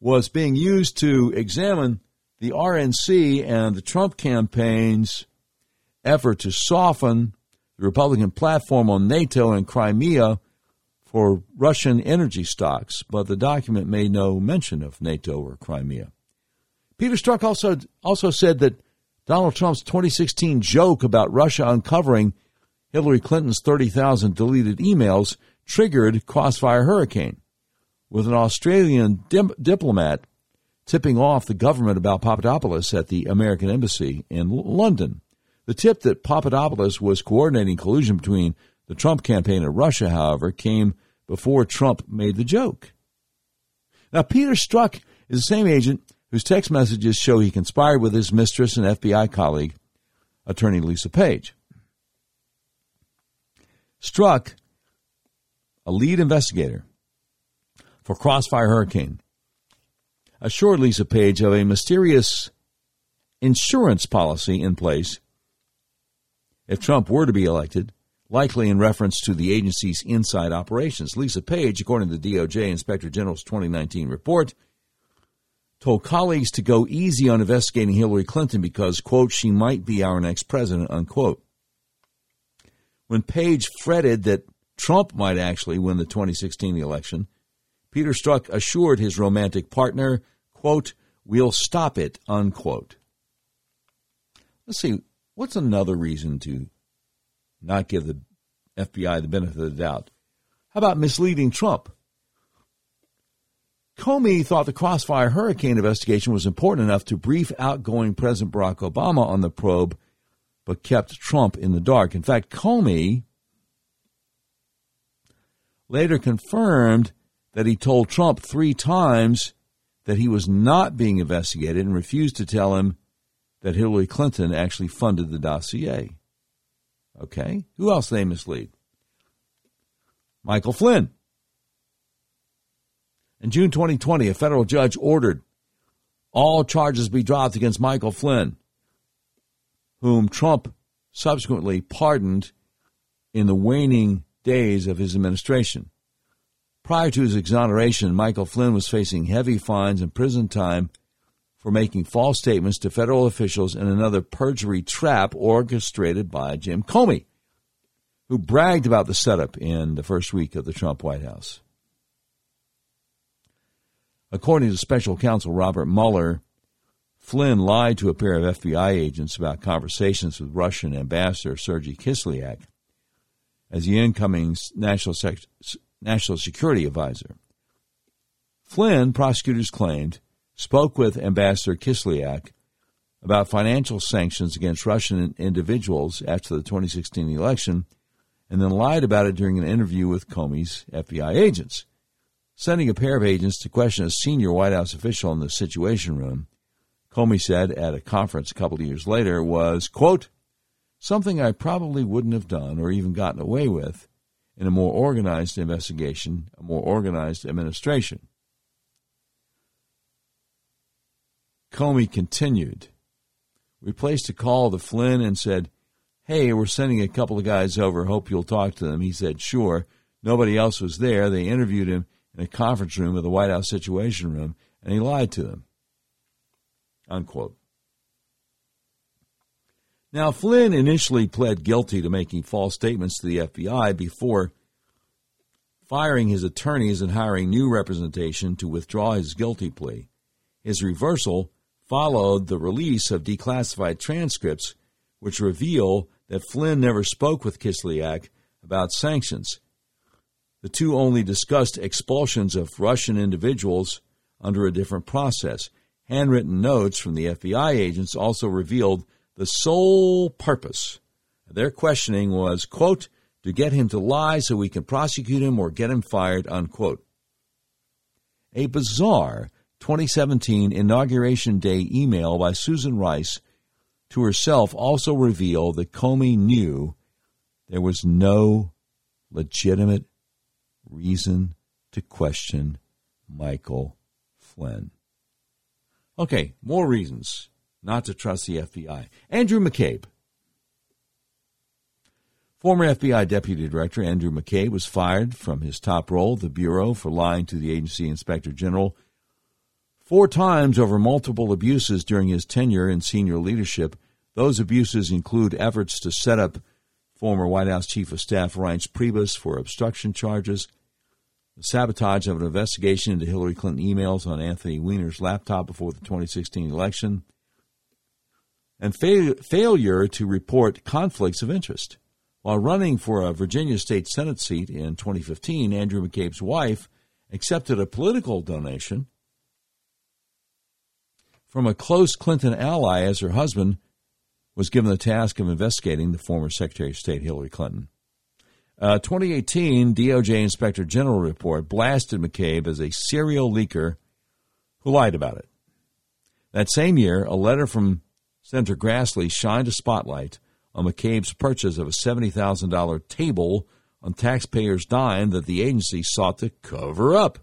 was being used to examine the RNC and the Trump campaign's effort to soften the Republican platform on NATO and Crimea for Russian energy stocks, but the document made no mention of NATO or Crimea. Peter Strzok also also said that Donald Trump's 2016 joke about Russia uncovering Hillary Clinton's 30,000 deleted emails triggered Crossfire Hurricane, with an Australian diplomat tipping off the government about Papadopoulos at the American Embassy in London. The tip that Papadopoulos was coordinating collusion between the Trump campaign and Russia, however, came before Trump made the joke. Now, Peter Strzok is the same agent whose text messages show he conspired with his mistress and FBI colleague, attorney Lisa Page. Strzok, a lead investigator for Crossfire Hurricane, assured Lisa Page of a mysterious insurance policy in place if Trump were to be elected, likely in reference to the agency's inside operations. Lisa Page, according to the DOJ Inspector General's 2019 report, told colleagues to go easy on investigating Hillary Clinton because, quote, she might be our next president, unquote when Page fretted that Trump might actually win the 2016 election, Peter Strzok assured his romantic partner, quote, we'll stop it, unquote. Let's see, what's another reason to not give the FBI the benefit of the doubt? How about misleading Trump? Comey thought the Crossfire Hurricane investigation was important enough to brief outgoing President Barack Obama on the probe but kept Trump in the dark. In fact, Comey later confirmed that he told Trump three times that he was not being investigated and refused to tell him that Hillary Clinton actually funded the dossier. Okay, who else they mislead? Michael Flynn. In June 2020, a federal judge ordered all charges be dropped against Michael Flynn whom Trump subsequently pardoned in the waning days of his administration. Prior to his exoneration, Michael Flynn was facing heavy fines and prison time for making false statements to federal officials in another perjury trap orchestrated by Jim Comey, who bragged about the setup in the first week of the Trump White House. According to special counsel Robert Mueller, Flynn lied to a pair of FBI agents about conversations with Russian Ambassador Sergei Kislyak as the incoming national, sec- national security advisor. Flynn, prosecutors claimed, spoke with Ambassador Kislyak about financial sanctions against Russian individuals after the 2016 election and then lied about it during an interview with Comey's FBI agents. Sending a pair of agents to question a senior White House official in the Situation Room Comey said at a conference a couple of years later was, quote, something I probably wouldn't have done or even gotten away with in a more organized investigation, a more organized administration. Comey continued. We placed a call to Flynn and said, Hey, we're sending a couple of guys over. Hope you'll talk to them. He said, Sure. Nobody else was there. They interviewed him in a conference room of the White House Situation Room, and he lied to them. Unquote. Now, Flynn initially pled guilty to making false statements to the FBI before firing his attorneys and hiring new representation to withdraw his guilty plea. His reversal followed the release of declassified transcripts, which reveal that Flynn never spoke with Kislyak about sanctions. The two only discussed expulsions of Russian individuals under a different process. Handwritten notes from the FBI agents also revealed the sole purpose their questioning was, quote, to get him to lie so we can prosecute him or get him fired, unquote. A bizarre 2017 Inauguration Day email by Susan Rice to herself also revealed that Comey knew there was no legitimate reason to question Michael Flynn. Okay, more reasons not to trust the FBI. Andrew McCabe. Former FBI Deputy Director Andrew McCabe was fired from his top role, the Bureau, for lying to the agency Inspector General four times over multiple abuses during his tenure in senior leadership. Those abuses include efforts to set up former White House Chief of Staff Reince Priebus for obstruction charges, the sabotage of an investigation into Hillary Clinton emails on Anthony Weiner's laptop before the 2016 election, and fa- failure to report conflicts of interest. While running for a Virginia state Senate seat in 2015, Andrew McCabe's wife accepted a political donation from a close Clinton ally as her husband was given the task of investigating the former Secretary of State Hillary Clinton. Uh, a 2018 DOJ Inspector General report blasted McCabe as a serial leaker who lied about it. That same year, a letter from Senator Grassley shined a spotlight on McCabe's purchase of a $70,000 table on taxpayers' dime that the agency sought to cover up.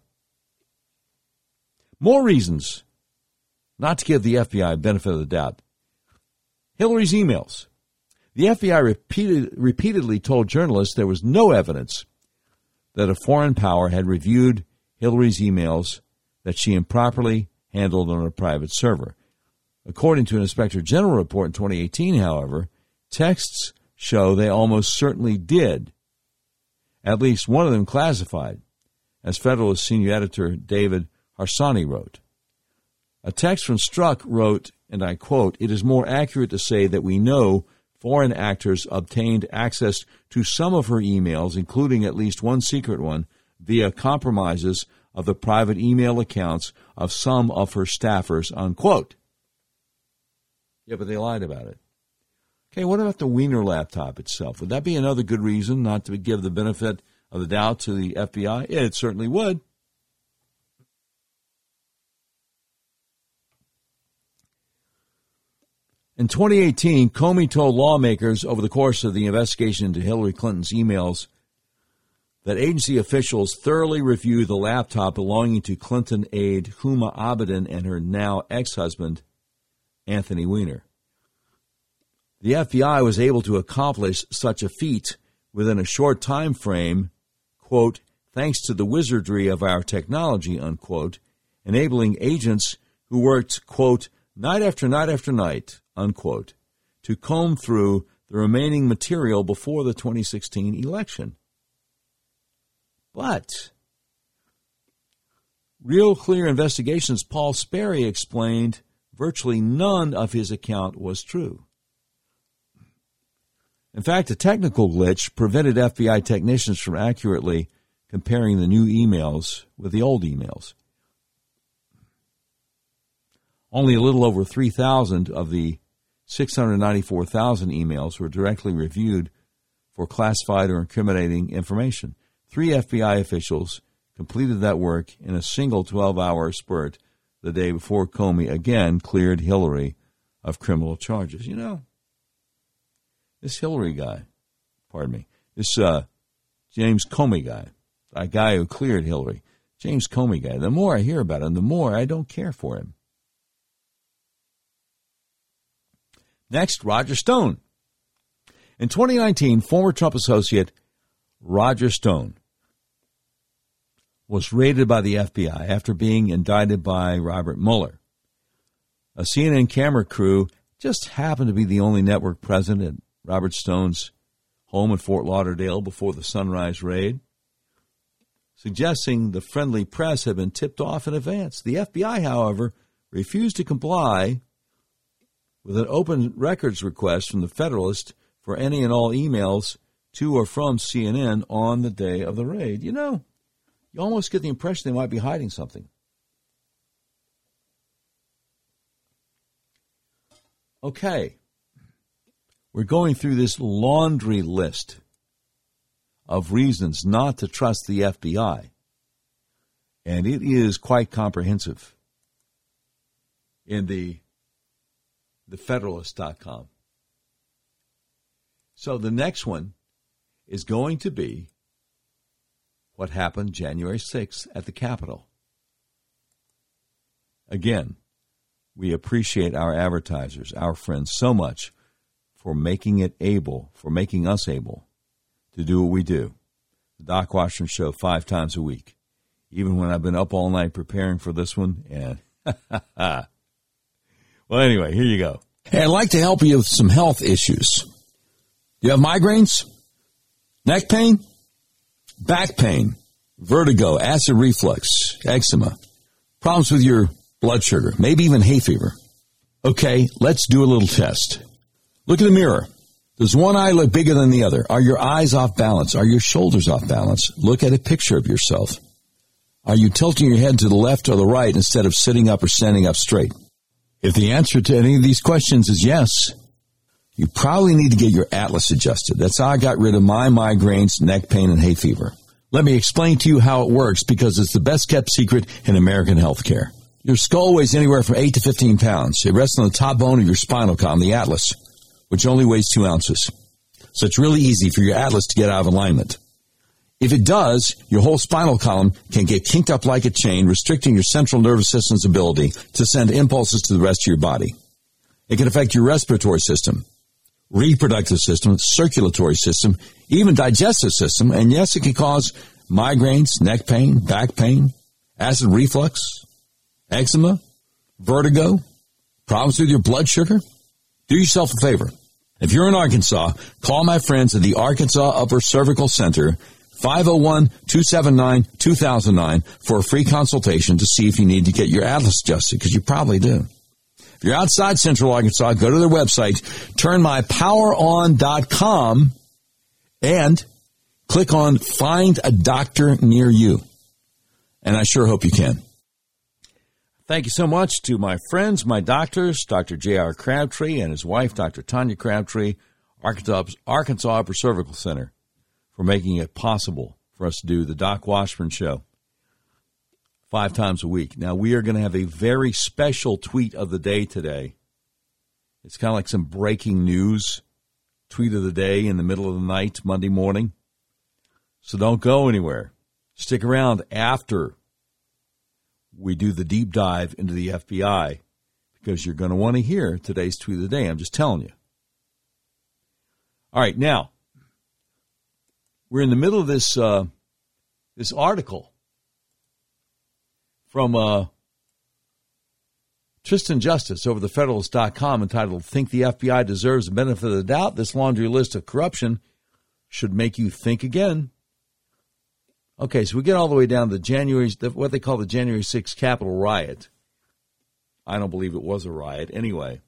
More reasons not to give the FBI benefit of the doubt. Hillary's emails. The FBI repeated, repeatedly told journalists there was no evidence that a foreign power had reviewed Hillary's emails that she improperly handled on a private server. According to an Inspector General report in 2018, however, texts show they almost certainly did. At least one of them classified, as Federalist senior editor David Harsanyi wrote. A text from Strzok wrote, and I quote, It is more accurate to say that we know foreign actors obtained access to some of her emails, including at least one secret one, via compromises of the private email accounts of some of her staffers, unquote. Yeah, but they lied about it. Okay, what about the Weiner laptop itself? Would that be another good reason not to give the benefit of the doubt to the FBI? Yeah, it certainly would. In 2018, Comey told lawmakers over the course of the investigation into Hillary Clinton's emails that agency officials thoroughly reviewed the laptop belonging to Clinton aide Huma Abedin and her now ex husband, Anthony Weiner. The FBI was able to accomplish such a feat within a short time frame, quote, thanks to the wizardry of our technology, unquote, enabling agents who worked, quote, night after night after night, unquote, to comb through the remaining material before the 2016 election. But Real Clear Investigations Paul Sperry explained virtually none of his account was true. In fact, a technical glitch prevented FBI technicians from accurately comparing the new emails with the old emails. Only a little over 3,000 of the 694,000 emails were directly reviewed for classified or incriminating information. Three FBI officials completed that work in a single 12 hour spurt the day before Comey again cleared Hillary of criminal charges. You know, this Hillary guy, pardon me, this uh, James Comey guy, a guy who cleared Hillary, James Comey guy, the more I hear about him, the more I don't care for him. Next, Roger Stone. In 2019, former Trump associate Roger Stone was raided by the FBI after being indicted by Robert Mueller. A CNN camera crew just happened to be the only network present at Robert Stone's home in Fort Lauderdale before the Sunrise raid, suggesting the friendly press had been tipped off in advance. The FBI, however, refused to comply with an open records request from the Federalist for any and all emails to or from CNN on the day of the raid. You know, you almost get the impression they might be hiding something. Okay. We're going through this laundry list of reasons not to trust the FBI. And it is quite comprehensive in the thefederalist.com. So the next one is going to be what happened January 6th at the Capitol. Again, we appreciate our advertisers, our friends, so much for making it able, for making us able to do what we do. The Doc Washburn Show five times a week, even when I've been up all night preparing for this one. And well, anyway, here you go. Hey, I'd like to help you with some health issues. You have migraines, neck pain, back pain, vertigo, acid reflux, eczema, problems with your blood sugar, maybe even hay fever. Okay, let's do a little test. Look in the mirror. Does one eye look bigger than the other? Are your eyes off balance? Are your shoulders off balance? Look at a picture of yourself. Are you tilting your head to the left or the right instead of sitting up or standing up straight? If the answer to any of these questions is yes, you probably need to get your atlas adjusted. That's how I got rid of my migraines, neck pain, and hay fever. Let me explain to you how it works because it's the best kept secret in American healthcare. Your skull weighs anywhere from 8 to 15 pounds. It rests on the top bone of your spinal column, the atlas, which only weighs 2 ounces. So it's really easy for your atlas to get out of alignment. If it does, your whole spinal column can get kinked up like a chain, restricting your central nervous system's ability to send impulses to the rest of your body. It can affect your respiratory system, reproductive system, circulatory system, even digestive system, and yes, it can cause migraines, neck pain, back pain, acid reflux, eczema, vertigo, problems with your blood sugar, do yourself a favor. If you're in Arkansas, call my friends at the Arkansas Upper Cervical Center, 501-279-2009 for a free consultation to see if you need to get your atlas adjusted, because you probably do. If you're outside Central Arkansas, go to their website, turnmypoweron.com, and click on Find a Doctor Near You. And I sure hope you can. Thank you so much to my friends, my doctors, Dr. J.R. Crabtree and his wife, Dr. Tanya Crabtree, Arkansas, Arkansas Upper Cervical Center, for making it possible for us to do the Doc Washburn Show five times a week. Now, we are going to have a very special tweet of the day today. It's kind of like some breaking news tweet of the day in the middle of the night, Monday morning. So don't go anywhere. Stick around after we do the deep dive into the FBI because you're going to want to hear today's tweet of the day. I'm just telling you. All right, now we're in the middle of this uh, this article from uh, Tristan Justice over the Federalist.com entitled "Think the FBI Deserves the Benefit of the Doubt." This laundry list of corruption should make you think again. Okay, so we get all the way down to January, what they call the January 6th Capitol riot. I don't believe it was a riot. Anyway,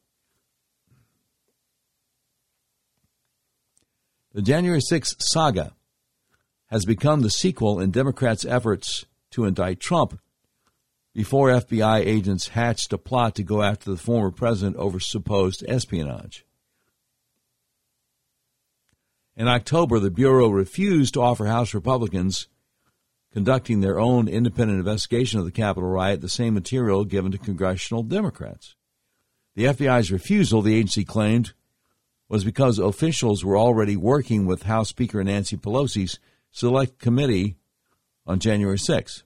the January 6th saga has become the sequel in Democrats' efforts to indict Trump before FBI agents hatched a plot to go after the former president over supposed espionage. In October, the Bureau refused to offer House Republicans conducting their own independent investigation of the Capitol riot the same material given to congressional Democrats. The FBI's refusal, the agency claimed, was because officials were already working with House Speaker Nancy Pelosi's Select Committee on January 6.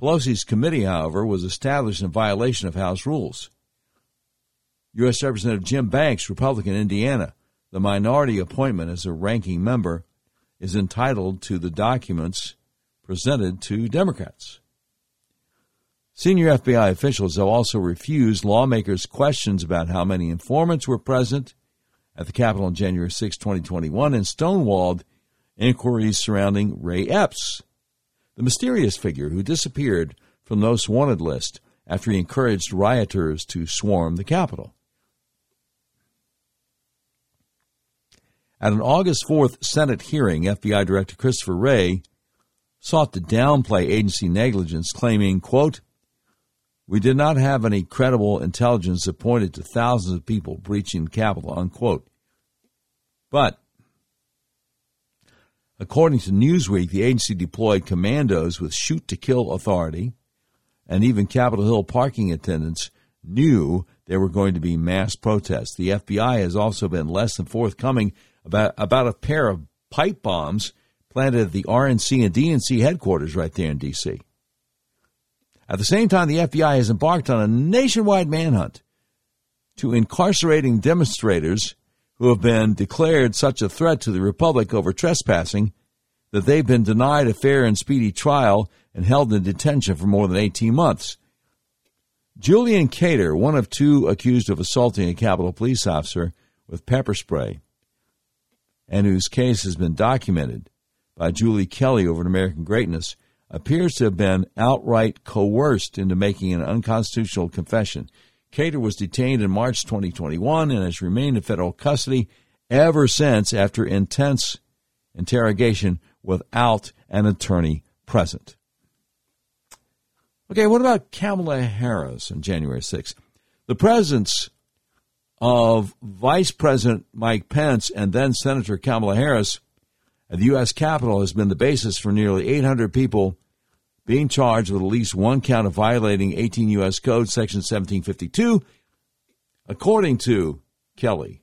Pelosi's committee, however, was established in violation of House rules. U.S. Representative Jim Banks, Republican, Indiana, the minority appointment as a ranking member, is entitled to the documents presented to Democrats. Senior FBI officials have also refused lawmakers' questions about how many informants were present at the Capitol on January 6, 2021, and stonewalled inquiries surrounding Ray Epps, the mysterious figure who disappeared from the most wanted list after he encouraged rioters to swarm the Capitol. At an August 4th Senate hearing, FBI Director Christopher Wray sought to downplay agency negligence, claiming, quote, we did not have any credible intelligence that pointed to thousands of people breaching the Capitol, unquote. But, according to Newsweek, the agency deployed commandos with shoot to kill authority, and even Capitol Hill parking attendants knew there were going to be mass protests. The FBI has also been less than forthcoming about, about a pair of pipe bombs planted at the RNC and DNC headquarters right there in D.C. At the same time, the FBI has embarked on a nationwide manhunt to incarcerating demonstrators who have been declared such a threat to the Republic over trespassing that they've been denied a fair and speedy trial and held in detention for more than 18 months. Julian Khater, one of two accused of assaulting a Capitol police officer with pepper spray, and whose case has been documented by Julie Kelly over at American Greatness, appears to have been outright coerced into making an unconstitutional confession. Khater was detained in March 2021 and has remained in federal custody ever since after intense interrogation without an attorney present. Okay, what about Kamala Harris on January 6th? The presence of Vice President Mike Pence and then Senator Kamala Harris at the U.S. Capitol has been the basis for nearly 800 people being charged with at least one count of violating 18 U.S. Code Section 1752, according to Kelly,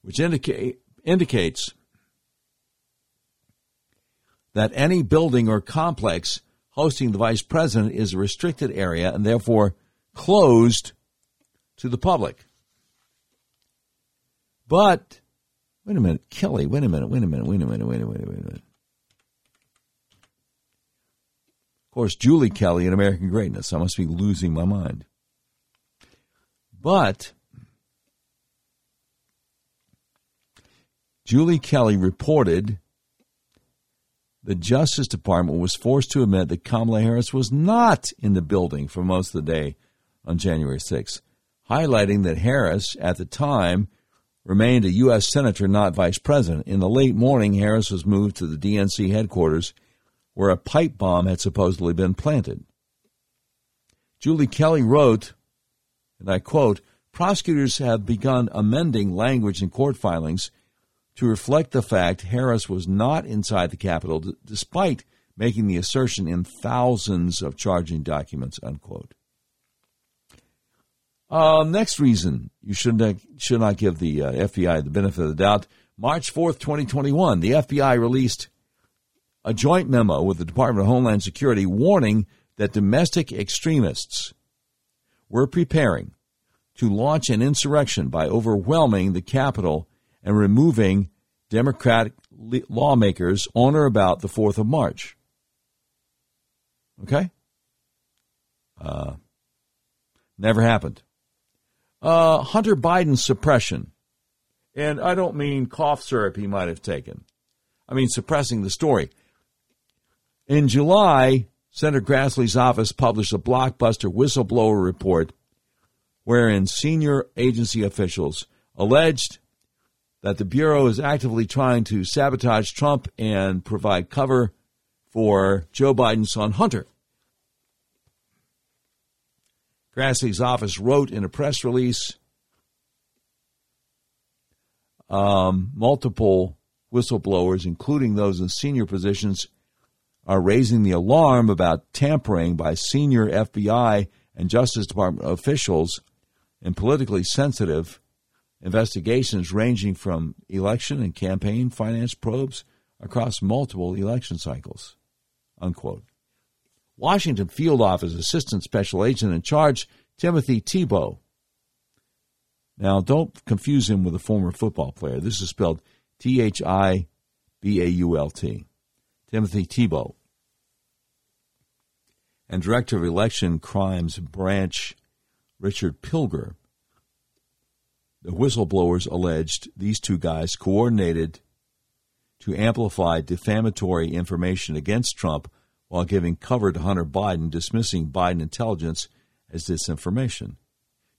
which indica- indicates that any building or complex hosting the vice president is a restricted area and therefore closed to the public. But, wait a minute, Kelly, wait a minute, wait a minute, wait a minute, wait a minute, wait a minute. Course, Julie Kelly in American Greatness. I must be losing my mind. But Julie Kelly reported the Justice Department was forced to admit that Kamala Harris was not in the building for most of the day on January 6, highlighting that Harris, at the time, remained a U.S. Senator, not Vice President. In the late morning, Harris was moved to the DNC headquarters where a pipe bomb had supposedly been planted. Julie Kelly wrote, and I quote, prosecutors have begun amending language in court filings to reflect the fact Harris was not inside the Capitol, d- despite making the assertion in thousands of charging documents, unquote. Uh, next reason you should not, should not give the uh, FBI the benefit of the doubt. March 4th, 2021, the FBI released a joint memo with the Department of Homeland Security warning that domestic extremists were preparing to launch an insurrection by overwhelming the Capitol and removing Democratic lawmakers on or about the 4th of March. Okay? Uh, never happened. Uh, Hunter Biden's suppression. And I don't mean cough syrup he might have taken. I mean suppressing the story. In July, Senator Grassley's office published a blockbuster whistleblower report wherein senior agency officials alleged that the Bureau is actively trying to sabotage Trump and provide cover for Joe Biden's son Hunter. Grassley's office wrote in a press release um, multiple whistleblowers, including those in senior positions, are raising the alarm about tampering by senior FBI and Justice Department officials in politically sensitive investigations ranging from election and campaign finance probes across multiple election cycles. Unquote. Washington Field Office Assistant Special Agent in Charge Timothy Thibault Now, don't confuse him with a former football player. This is spelled T H I B A U L T. Timothy Thibault. And Director of Election Crimes Branch Richard Pilger. The whistleblowers alleged these two guys coordinated to amplify defamatory information against Trump while giving cover to Hunter Biden, dismissing Biden intelligence as disinformation.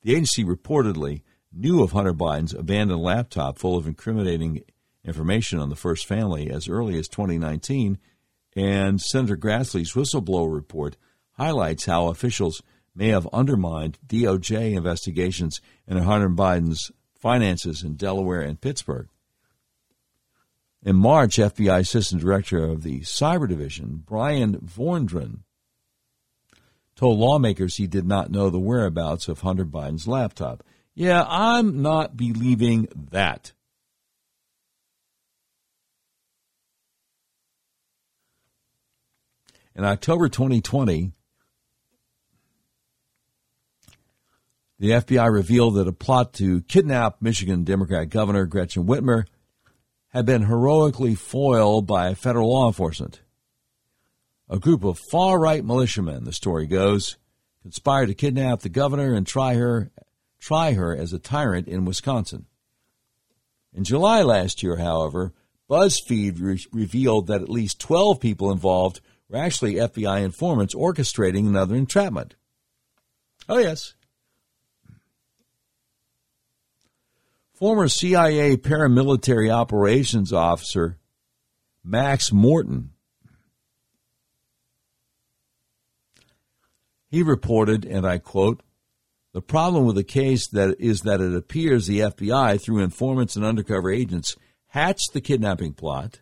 The agency reportedly knew of Hunter Biden's abandoned laptop full of incriminating information on the first family as early as 2019, and Senator Grassley's whistleblower report highlights how officials may have undermined DOJ investigations into Hunter Biden's finances in Delaware and Pittsburgh. In March, FBI Assistant Director of the Cyber Division, Brian Vorndran, told lawmakers he did not know the whereabouts of Hunter Biden's laptop. Yeah, I'm not believing that. In October 2020, the FBI revealed that a plot to kidnap Michigan Democrat Governor Gretchen Whitmer had been heroically foiled by federal law enforcement. A group of far right militiamen, the story goes, conspired to kidnap the governor and try her try her as a tyrant in Wisconsin. In July last year, however, BuzzFeed re- revealed that at least 12 people involved were actually FBI informants orchestrating another entrapment. Oh, yes. Former CIA paramilitary operations officer Max Morton. He reported, and I quote, the problem with the case that is that it appears the FBI, through informants and undercover agents, hatched the kidnapping plot,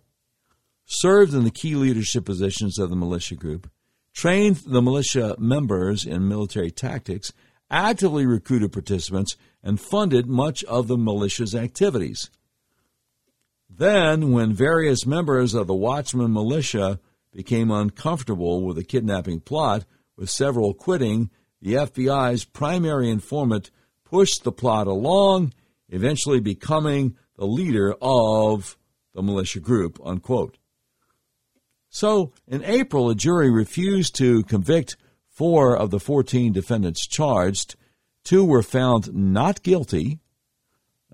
served in the key leadership positions of the militia group, trained the militia members in military tactics, actively recruited participants, and funded much of the militia's activities. Then, when various members of the Watchman militia became uncomfortable with the kidnapping plot, with several quitting, the FBI's primary informant pushed the plot along, eventually becoming the leader of the militia group, unquote. So, in April, a jury refused to convict four of the 14 defendants charged. Two were found not guilty.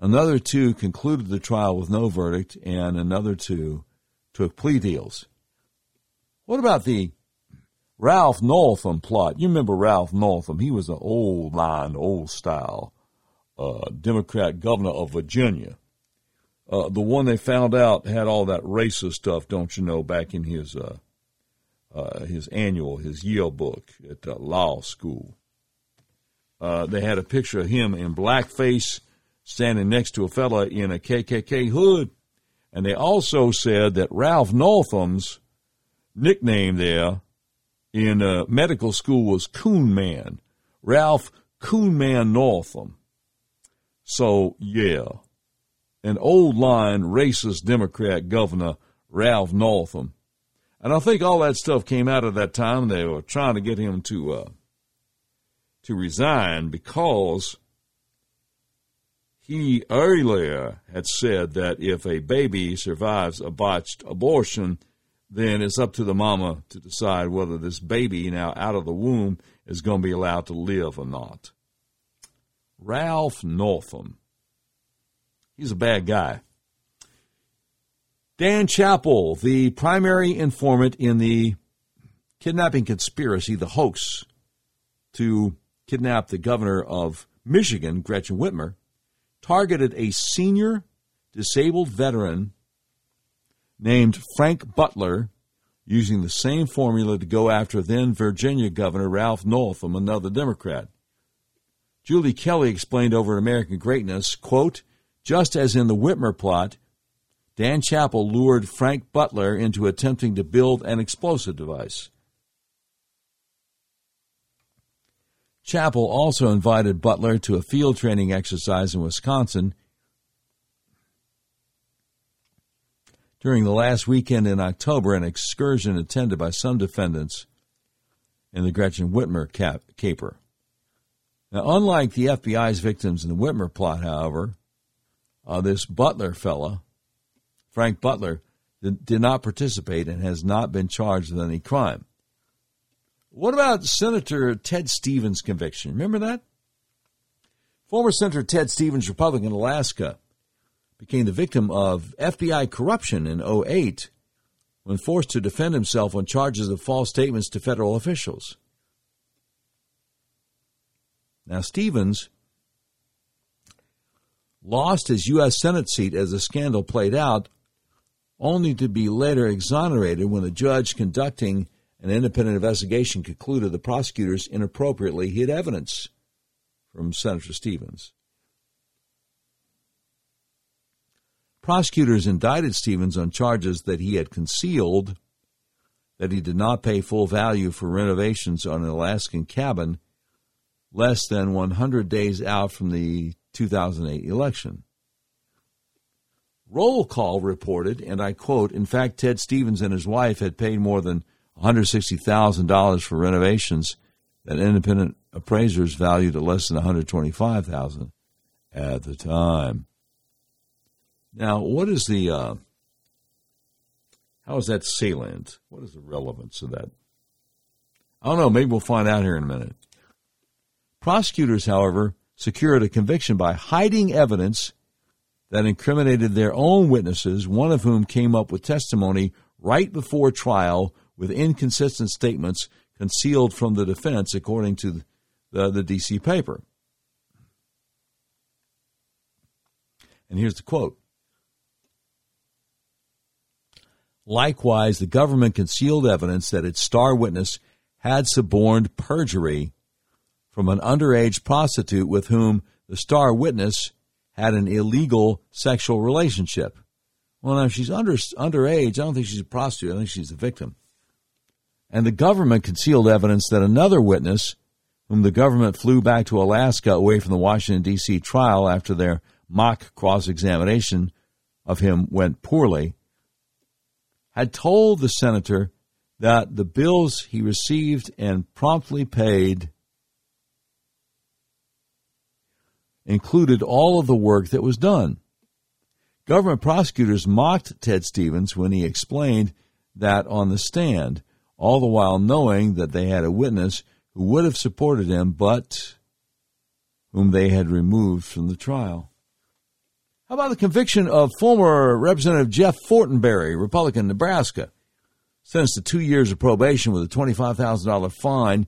Another two concluded the trial with no verdict, and another two took plea deals. What about the Ralph Northam plot. You remember Ralph Northam? He was an old line, old style uh, Democrat governor of Virginia. Uh, the one they found out had all that racist stuff, don't you know, back in his uh, uh his annual, his yearbook at law school. Uh, they had a picture of him in blackface standing next to a fella in a KKK hood. And they also said that Ralph Northam's nickname there in uh, medical school was Coon Man, Ralph Coon Man Northam. So, yeah, an old line racist Democrat governor, Ralph Northam. And I think all that stuff came out of that time. They were trying to get him to uh, to resign because he earlier had said that if a baby survives a botched abortion, then it's up to the mama to decide whether this baby now out of the womb is going to be allowed to live or not. Ralph Northam. He's a bad guy. Dan Chappell, the primary informant in the kidnapping conspiracy, the hoax to kidnap the governor of Michigan, Gretchen Whitmer, targeted a senior disabled veteran named Frank Butler using the same formula to go after then Virginia Governor Ralph Northam, another Democrat. Julie Kelly explained over American Greatness, quote, just as in the Whitmer plot, Dan Chappell lured Frank Butler into attempting to build an explosive device. Chappell also invited Butler to a field training exercise in Wisconsin during the last weekend in October, an excursion attended by some defendants in the Gretchen Whitmer cap- caper. Now, unlike the FBI's victims in the Whitmer plot, however, uh, this Butler fella, Frank Butler, did, did not participate and has not been charged with any crime. What about Senator Ted Stevens' conviction? Remember that? Former Senator Ted Stevens, Republican Alaska, became the victim of FBI corruption in 08 when forced to defend himself on charges of false statements to federal officials. Now, Stevens lost his U.S. Senate seat as the scandal played out, only to be later exonerated when the judge conducting an independent investigation concluded the prosecutors inappropriately hid evidence from Senator Stevens. Prosecutors indicted Stevens on charges that he had concealed that he did not pay full value for renovations on an Alaskan cabin less than 100 days out from the 2008 election. Roll call reported, and I quote, in fact, Ted Stevens and his wife had paid more than $160,000 for renovations that independent appraisers valued at less than 125,000 at the time. Now, what is the uh, how is that salient? What is the relevance of that? I don't know. Maybe we'll find out here in a minute. Prosecutors, however, secured a conviction by hiding evidence that incriminated their own witnesses, one of whom came up with testimony right before trial with inconsistent statements concealed from the defense, according to the, the DC paper. And here's the quote Likewise, the government concealed evidence that its star witness had suborned perjury from an underage prostitute with whom the star witness had an illegal sexual relationship. Well, now, she's under, underage, I don't think she's a prostitute. I think she's a victim. And the government concealed evidence that another witness, whom the government flew back to Alaska away from the Washington, D.C. trial after their mock cross examination of him went poorly, had told the senator that the bills he received and promptly paid included all of the work that was done. Government prosecutors mocked Ted Stevens when he explained that on the stand, all the while knowing that they had a witness who would have supported him, but whom they had removed from the trial. How about the conviction of former Representative Jeff Fortenberry, Republican, Nebraska, sentenced to two years of probation with a $25,000 fine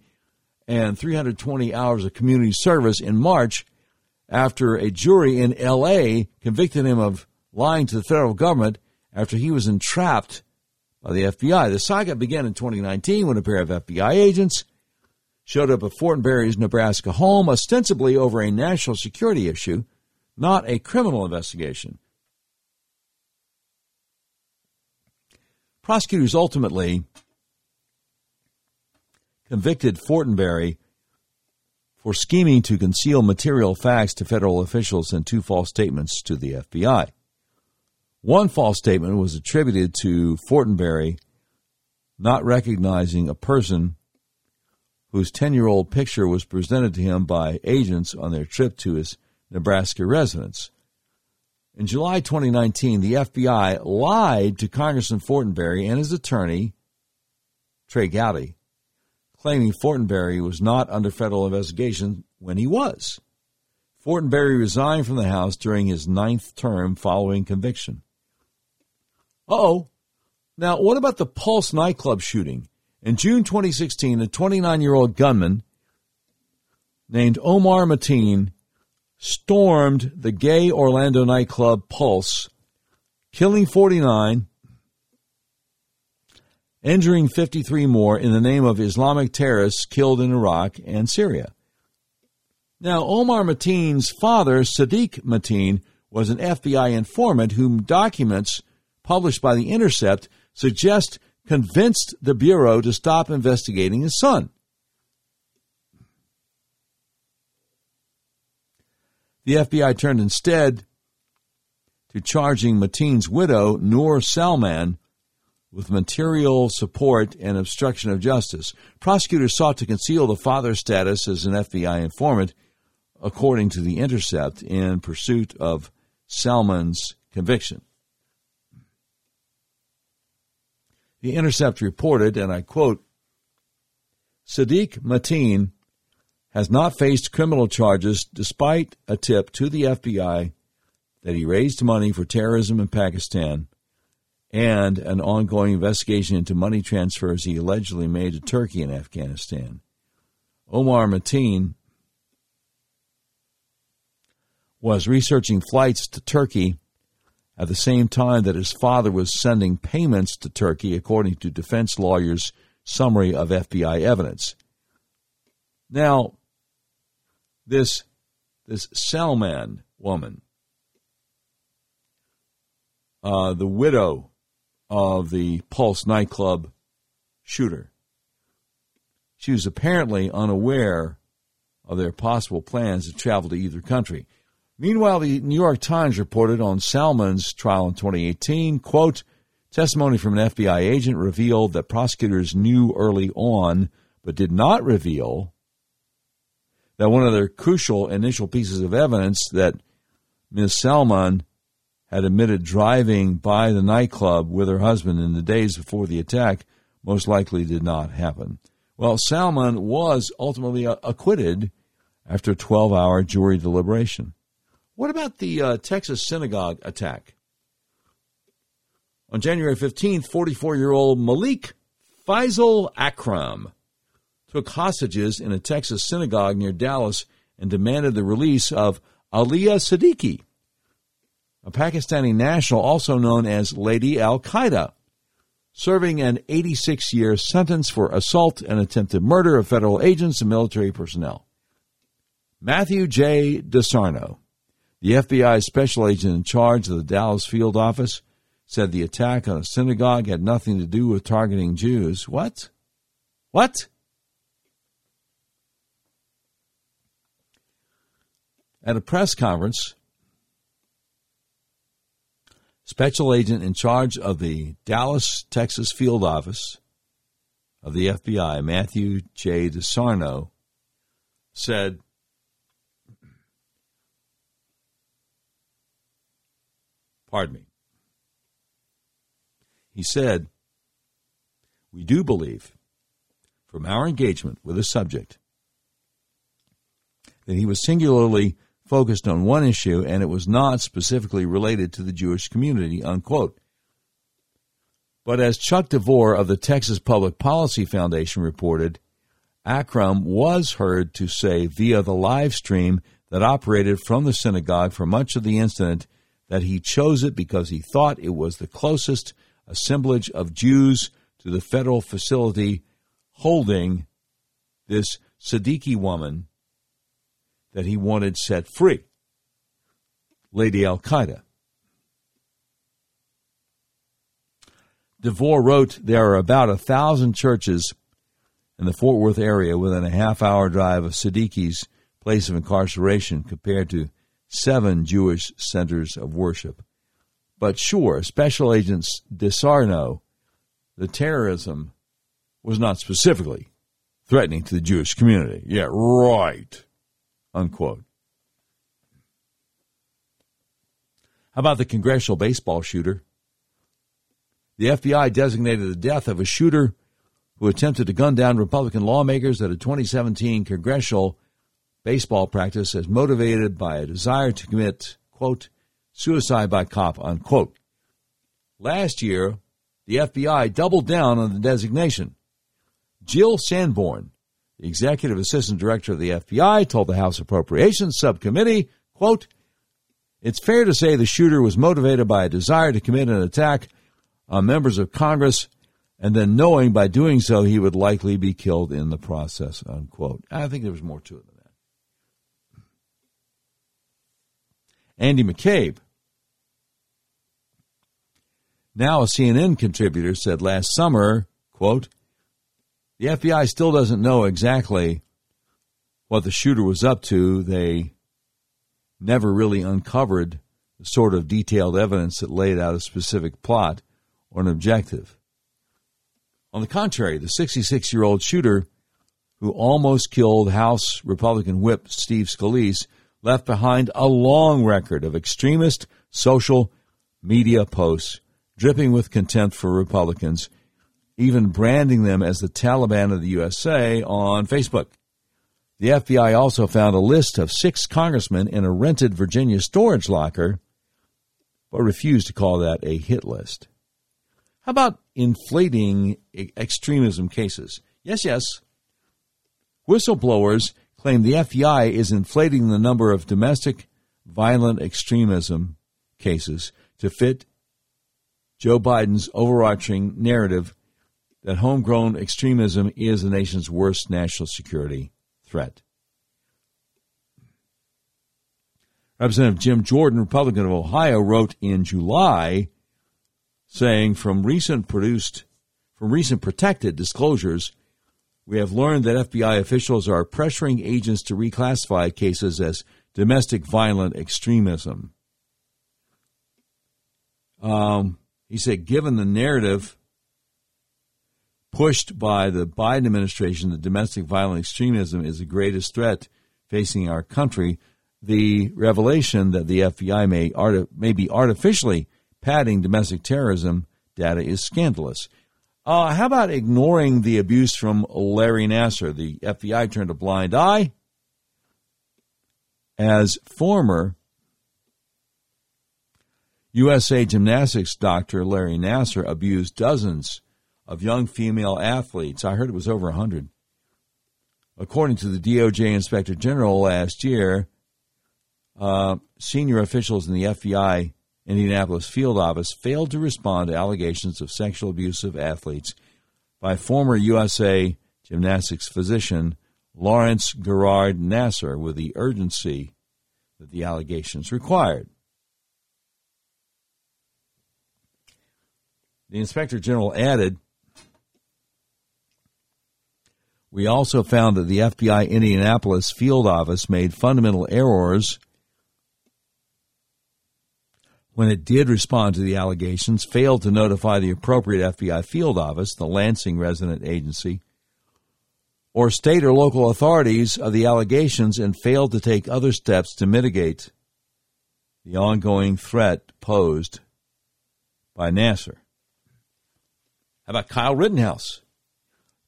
and 320 hours of community service in March after a jury in L.A. convicted him of lying to the federal government after he was entrapped by the FBI. The saga began in 2019 when a pair of FBI agents showed up at Fortenberry's Nebraska home, ostensibly over a national security issue not a criminal investigation. Prosecutors ultimately convicted Fortenberry for scheming to conceal material facts to federal officials and two false statements to the FBI. One false statement was attributed to Fortenberry not recognizing a person whose 10 year old picture was presented to him by agents on their trip to his Nebraska residence. In July 2019, the FBI lied to Congressman Fortenberry and his attorney, Trey Gowdy, claiming Fortenberry was not under federal investigation when he was. Fortenberry resigned from the House during his ninth term following conviction. oh. Now, what about the Pulse nightclub shooting? In June 2016, a 29 year old gunman named Omar Mateen stormed the gay Orlando nightclub Pulse, killing 49, injuring 53 more in the name of Islamic terrorists killed in Iraq and Syria. Now, Omar Mateen's father, Sadiq Mateen, was an FBI informant whom documents published by The Intercept suggest convinced the Bureau to stop investigating his son. The FBI turned instead to charging Mateen's widow, Noor Salman, with material support and obstruction of justice. Prosecutors sought to conceal the father's status as an FBI informant according to The Intercept, in pursuit of Salman's conviction. The Intercept reported, and I quote, Sadiq Mateen has not faced criminal charges despite a tip to the FBI that he raised money for terrorism in Pakistan and an ongoing investigation into money transfers he allegedly made to Turkey and Afghanistan. Omar Mateen was researching flights to Turkey at the same time that his father was sending payments to Turkey, according to defense lawyers' summary of FBI evidence. Now, this this Salman woman, uh, the widow of the Pulse nightclub shooter, she was apparently unaware of their possible plans to travel to either country. Meanwhile, the New York Times reported on Salman's trial in 2018, quote, testimony from an FBI agent revealed that prosecutors knew early on, but did not reveal that one of their crucial initial pieces of evidence that Ms. Salman had admitted driving by the nightclub with her husband in the days before the attack most likely did not happen. Well, Salman was ultimately acquitted after a 12 hour jury deliberation. What about the uh, Texas synagogue attack? On January 15th, 44 year old Malik Faisal Akram took hostages in a Texas synagogue near Dallas and demanded the release of Alia Siddiqui, a Pakistani national also known as Lady Al Qaeda, serving an 86 year sentence for assault and attempted murder of federal agents and military personnel. Matthew J. DeSarno the FBI special agent in charge of the Dallas field office said the attack on a synagogue had nothing to do with targeting Jews. What? What? At a press conference, special agent in charge of the Dallas, Texas field office of the FBI, Matthew J. DeSarno, said Pardon me. He said, We do believe, from our engagement with the subject, that he was singularly focused on one issue and it was not specifically related to the Jewish community, unquote. But as Chuck DeVore of the Texas Public Policy Foundation reported, Akram was heard to say via the live stream that operated from the synagogue for much of the incident that he chose it because he thought it was the closest assemblage of Jews to the federal facility holding this Siddiqui woman that he wanted set free, Lady Al Qaeda. DeVore wrote there are about a thousand churches in the Fort Worth area within a half hour drive of Siddiqui's place of incarceration compared to seven Jewish centers of worship. But sure, Special Agents DeSarno, the terrorism was not specifically threatening to the Jewish community. Yeah, right. Unquote. How about the congressional baseball shooter? The FBI designated the death of a shooter who attempted to gun down Republican lawmakers at a 2017 congressional baseball practice as motivated by a desire to commit, quote, suicide by cop, unquote. Last year, the FBI doubled down on the designation. Jill Sanborn, executive assistant director of the FBI, told the House Appropriations Subcommittee, quote, it's fair to say the shooter was motivated by a desire to commit an attack on members of Congress and then knowing by doing so he would likely be killed in the process, unquote. I think there was more to it than that. Andy McCabe, now a CNN contributor, said last summer, quote, the FBI still doesn't know exactly what the shooter was up to. They never really uncovered the sort of detailed evidence that laid out a specific plot or an objective. On the contrary, the 66 year old shooter, who almost killed House Republican whip Steve Scalise, left behind a long record of extremist social media posts dripping with contempt for Republicans, even branding them as the Taliban of the USA on Facebook. The FBI also found a list of six congressmen in a rented Virginia storage locker, but refused to call that a hit list. How about inflating extremism cases? Yes, yes. Whistleblowers claim the FBI is inflating the number of domestic violent extremism cases to fit Joe Biden's overarching narrative that homegrown extremism is the nation's worst national security threat. Representative Jim Jordan, Republican of Ohio, wrote in July saying from recent produced from recent protected disclosures, we have learned that FBI officials are pressuring agents to reclassify cases as domestic violent extremism. Um, he said, given the narrative pushed by the Biden administration that domestic violent extremism is the greatest threat facing our country, the revelation that the FBI may, may be artificially padding domestic terrorism data is scandalous. Uh, how about ignoring the abuse from Larry Nassar? The FBI turned a blind eye. As former USA gymnastics doctor Larry Nassar abused dozens of young female athletes. I heard it was over 100. According to the DOJ Inspector General last year, uh, senior officials in the FBI Indianapolis field office failed to respond to allegations of sexual abuse of athletes by former USA gymnastics physician Lawrence Gerard Nassar with the urgency that the allegations required. The inspector general added We also found that the FBI Indianapolis field office made fundamental errors when it did respond to the allegations, failed to notify the appropriate FBI field office, the Lansing resident agency, or state or local authorities of the allegations and failed to take other steps to mitigate the ongoing threat posed by Nassar. How about Kyle Rittenhouse?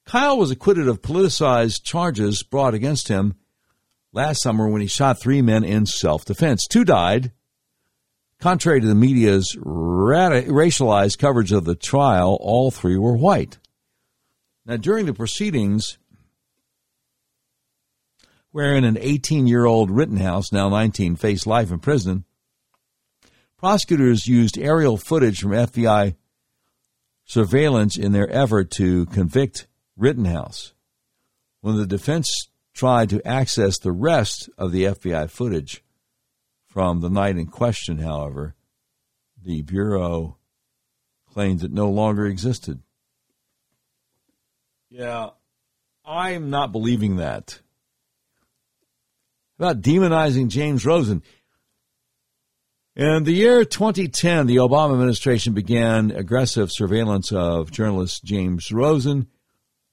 Kyle was acquitted of politicized charges brought against him last summer when he shot three men in self defense. Two died. Contrary to the media's racialized coverage of the trial, all three were white. Now, during the proceedings, wherein an 18 year old Rittenhouse, now 19, faced life in prison, prosecutors used aerial footage from FBI surveillance in their effort to convict Rittenhouse. When the defense tried to access the rest of the FBI footage from the night in question, however, the Bureau claimed it no longer existed. Yeah, I'm not believing that. About demonizing James Rosen. In the year 2010, the Obama administration began aggressive surveillance of journalist James Rosen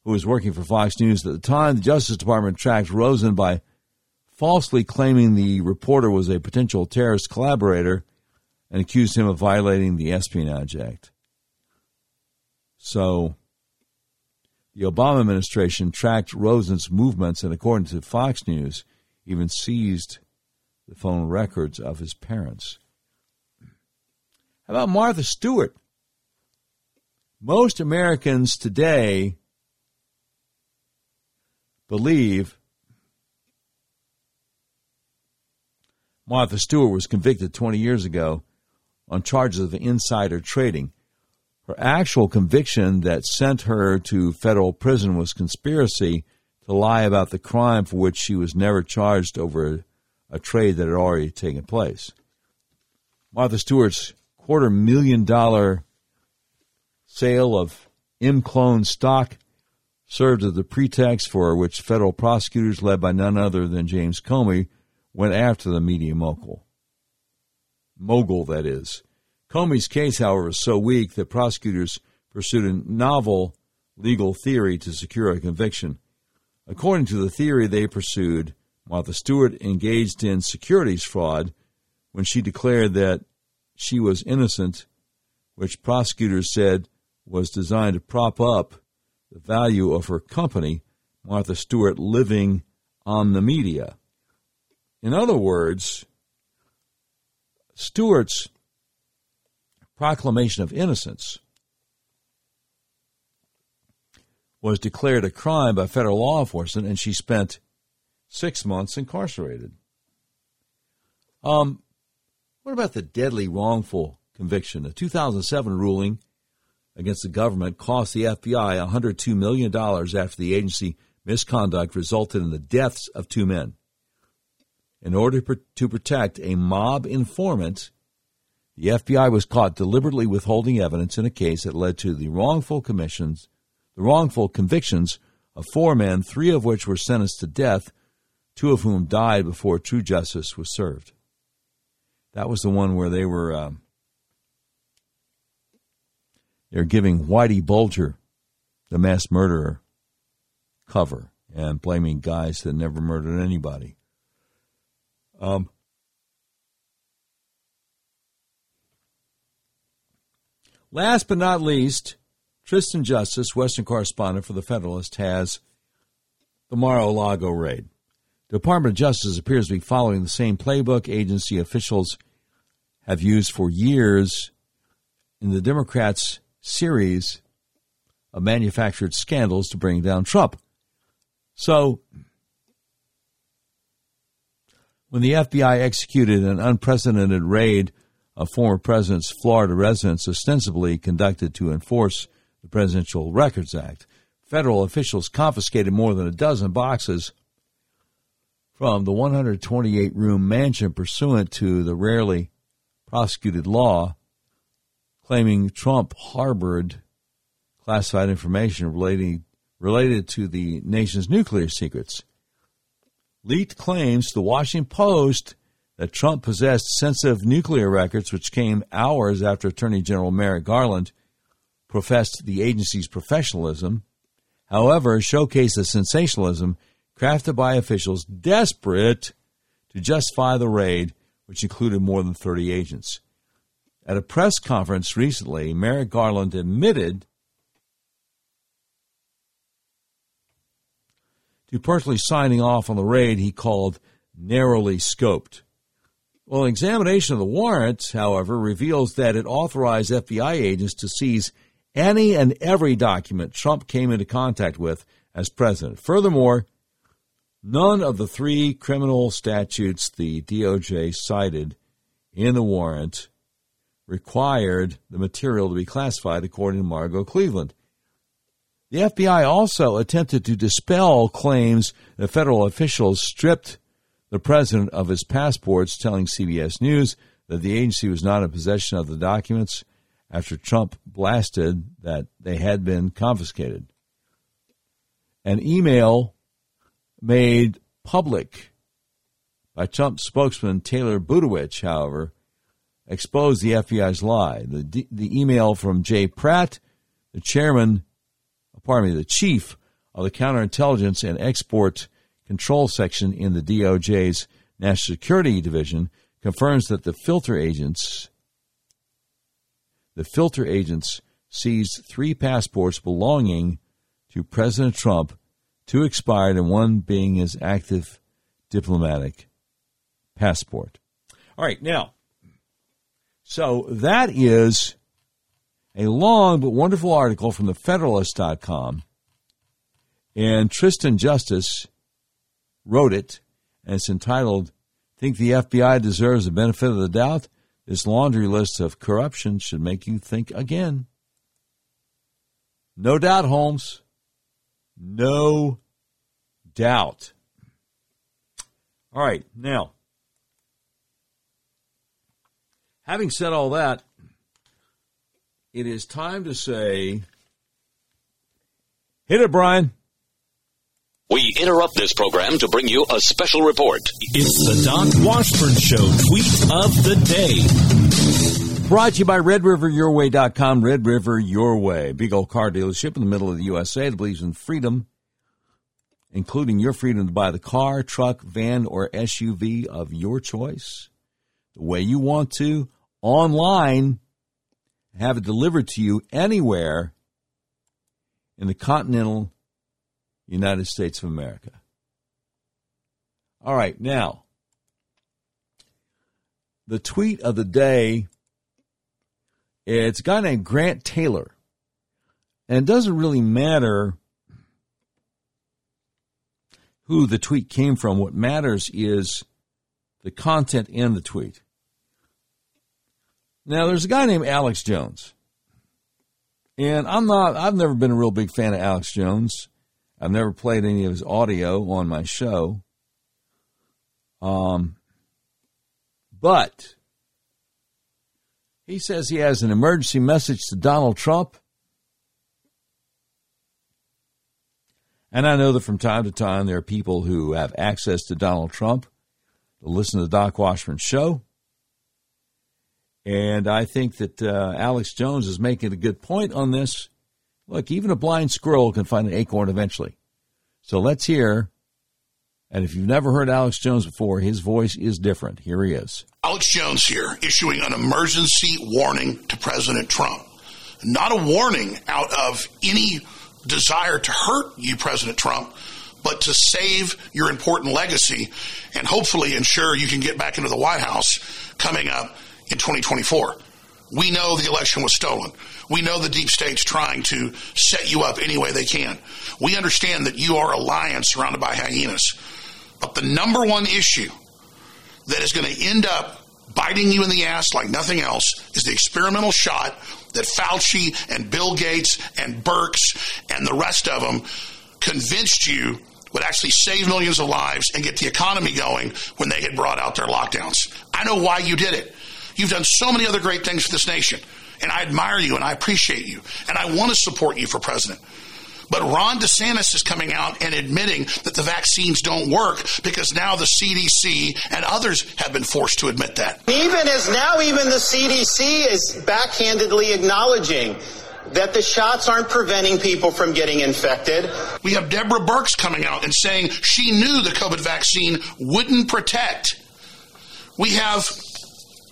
who was working for Fox News at the time. The Justice Department tracked Rosen by falsely claiming the reporter was a potential terrorist collaborator and accused him of violating the Espionage Act. So, the Obama administration tracked Rosen's movements and, according to Fox News, even seized the phone records of his parents. How about Martha Stewart? Most Americans today believe Martha Stewart was convicted 20 years ago on charges of insider trading. Her actual conviction that sent her to federal prison was conspiracy to lie about the crime for which she was never charged over a trade that had already taken place. Martha Stewart's quarter million dollar sale of ImClone stock served as the pretext for which federal prosecutors, led by none other than James Comey, went after the media mogul. Mogul, that is. Comey's case, however, was so weak that prosecutors pursued a novel legal theory to secure a conviction. According to the theory they pursued, Martha Stewart engaged in securities fraud when she declared that she was innocent, which prosecutors said was designed to prop up the value of her company, Martha Stewart Living Omnimedia. In other words, Stewart's proclamation of innocence was declared a crime by federal law enforcement, and she spent six months incarcerated. Um, what about the deadly wrongful conviction? A 2007 ruling against the government cost the FBI $102 million after the agency misconduct resulted in the deaths of two men. In order to protect a mob informant, the FBI was caught deliberately withholding evidence in a case that led to the wrongful commissions, the wrongful convictions of four men, three of which were sentenced to death, two of whom died before true justice was served. That was the one where they were um, they're giving Whitey Bulger, the mass murderer, cover and blaming guys that never murdered anybody. Um, last but not least, Tristan Justice, Western correspondent for the Federalist, has the Mar-a-Lago raid. The Department of Justice appears to be following the same playbook agency officials have used for years in the Democrats' series of manufactured scandals to bring down Trump. So, when the FBI executed an unprecedented raid of former president's Florida residence ostensibly conducted to enforce the Presidential Records Act, federal officials confiscated more than a dozen boxes from the 128 room mansion pursuant to the rarely prosecuted law claiming Trump harbored classified information relating, related to the nation's nuclear secrets. Leaked claims to the Washington Post that Trump possessed sensitive nuclear records, which came hours after Attorney General Merrick Garland professed the agency's professionalism, however, showcased the sensationalism crafted by officials desperate to justify the raid, which included more than 30 agents. At a press conference recently, Merrick Garland admitted to personally signing off on the raid he called narrowly scoped. Well, an examination of the warrant, however, reveals that it authorized FBI agents to seize any and every document Trump came into contact with as president. Furthermore, none of the three criminal statutes the DOJ cited in the warrant required the material to be classified, according to Margot Cleveland. The FBI also attempted to dispel claims that federal officials stripped the president of his passports, telling CBS News that the agency was not in possession of the documents after Trump blasted that they had been confiscated. An email made public by Trump spokesman Taylor Budowich, however, exposed the FBI's lie. The, the email from Jay Pratt, the chairman, pardon me, the chief of the counterintelligence and export control section in the DOJ's National Security Division, confirms that the filter agents the filter agents seized three passports belonging to President Trump, two expired and one being his active diplomatic passport. All right, now so that is a long but wonderful article from the Federalist.com. And Tristan Justice wrote it, and it's entitled, Think the FBI Deserves the Benefit of the Doubt? This laundry list of corruption should make you think again. No doubt, Holmes. No doubt. All right, now, Having said all that, it is time to say, hit it, Brian. We interrupt this program to bring you a special report. It's the Doc Washburn Show tweet of the day. Brought to you by RedRiverYourWay.com. Red River Your Way. Big old car dealership in the middle of the USA that believes in freedom including your freedom to buy the car, truck, van, or SUV of your choice the way you want to online, have it delivered to you anywhere in the continental United States of America. All right, now, the tweet of the day it's a guy named Grant Taylor. And it doesn't really matter who the tweet came from. What matters is the content in the tweet. Now, there's a guy named Alex Jones. And I'm not, I've never been a real big fan of Alex Jones. I've never played any of his audio on my show. Um, but he says he has an emergency message to Donald Trump. And I know that from time to time there are people who have access to Donald Trump to listen to the Doc Washburn show. And I think that uh, Alex Jones is making a good point on this. Look, even a blind squirrel can find an acorn eventually. So let's hear. And if you've never heard Alex Jones before, his voice is different. Here he is. Alex Jones here, issuing an emergency warning to President Trump. Not a warning out of any desire to hurt you, President Trump, but to save your important legacy and hopefully ensure you can get back into the White House coming up in 2024. We know the election was stolen. We know the deep state's trying to set you up any way they can. We understand that you are a lion surrounded by hyenas. But the number one issue that is going to end up biting you in the ass like nothing else is the experimental shot that Fauci and Bill Gates and Birx and the rest of them convinced you would actually save millions of lives and get the economy going when they had brought out their lockdowns. I know why you did it. You've done so many other great things for this nation. And I admire you and I appreciate you. And I want to support you for president. But Ron DeSantis is coming out and admitting that the vaccines don't work because now the CDC and others have been forced to admit that. Even as now, even the CDC is backhandedly acknowledging that the shots aren't preventing people from getting infected. We have Deborah Birx coming out and saying she knew the COVID vaccine wouldn't protect. We have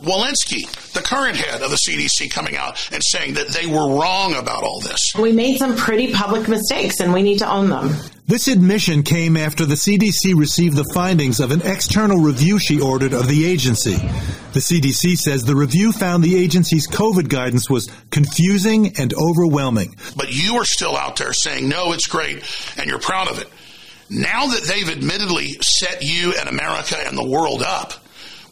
Walensky, the current head of the CDC, coming out and saying that they were wrong about all this. We made some pretty public mistakes and we need to own them. This admission came after the CDC received the findings of an external review she ordered of the agency. The CDC says the review found the agency's COVID guidance was confusing and overwhelming. But you are still out there saying, no, it's great, and you're proud of it. Now that they've admittedly set you and America and the world up,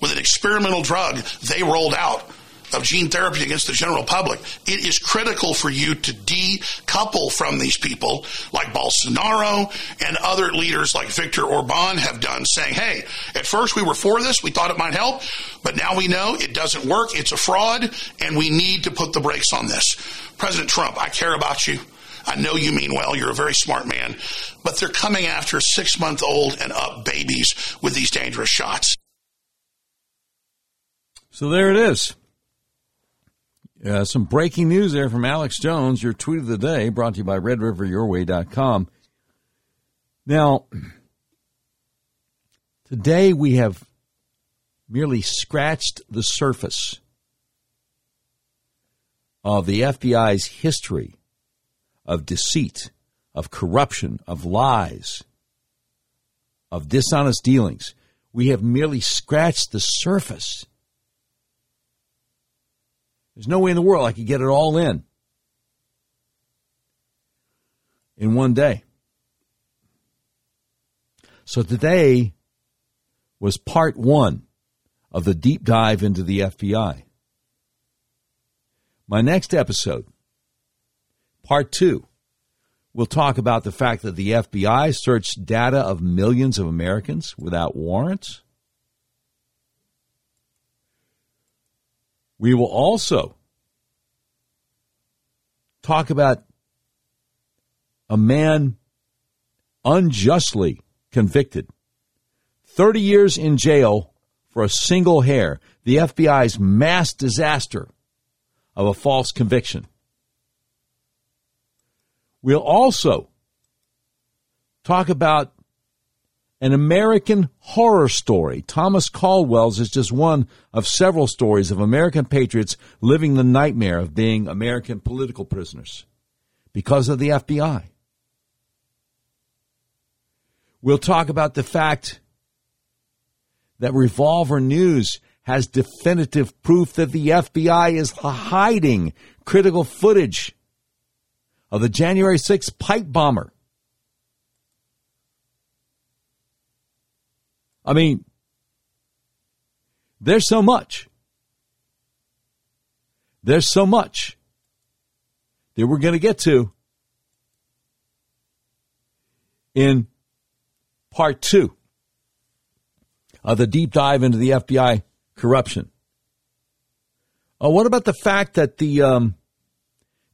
with an experimental drug they rolled out of gene therapy against the general public. It is critical for you to decouple from these people like Bolsonaro and other leaders like Viktor Orban have done, saying, hey, at first we were for this, we thought it might help, but now we know it doesn't work, it's a fraud, and we need to put the brakes on this. President Trump, I care about you. I know you mean well. You're a very smart man. But they're coming after six month old and up babies with these dangerous shots. So there it is. Uh, some breaking news there from Alex Jones, your tweet of the day, brought to you by RedRiverYourWay.com. Now, today we have merely scratched the surface of the FBI's history of deceit, of corruption, of lies, of dishonest dealings. We have merely scratched the surface there's no way in the world I could get it all in in one day. So today was part one of the deep dive into the FBI. My next episode, part two, will talk about the fact that the FBI searched data of millions of Americans without warrants. We will also talk about a man unjustly convicted, 30 years in jail for a single hair, the FBI's mass disaster of a false conviction. We'll also talk about An American horror story. Thomas Caldwell's is just one of several stories of American patriots living the nightmare of being American political prisoners because of the FBI. We'll talk about the fact that Revolver News has definitive proof that the FBI is hiding critical footage of the January 6th pipe bomber. I mean, there's so much. There's so much that we're going to get to in part two of the deep dive into the FBI corruption. Uh, what about the fact that the um,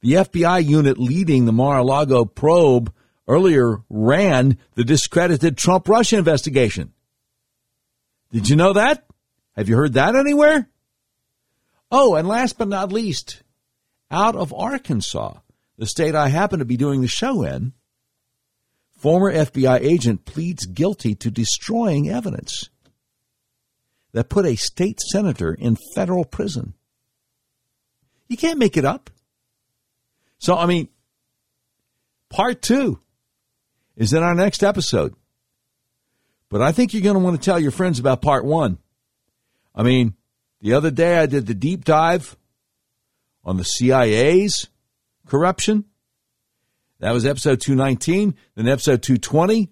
the FBI unit leading the Mar-a-Lago probe earlier ran the discredited Trump Russia investigation? Did you know that? Have you heard that anywhere? Oh, and last but not least, out of Arkansas, the state I happen to be doing the show in, former FBI agent pleads guilty to destroying evidence that put a state senator in federal prison. You can't make it up. So, I mean, part two is in our next episode. But I think you're going to want to tell your friends about part one. I mean, the other day I did the deep dive on the CIA's corruption. That was episode 219. Then episode 220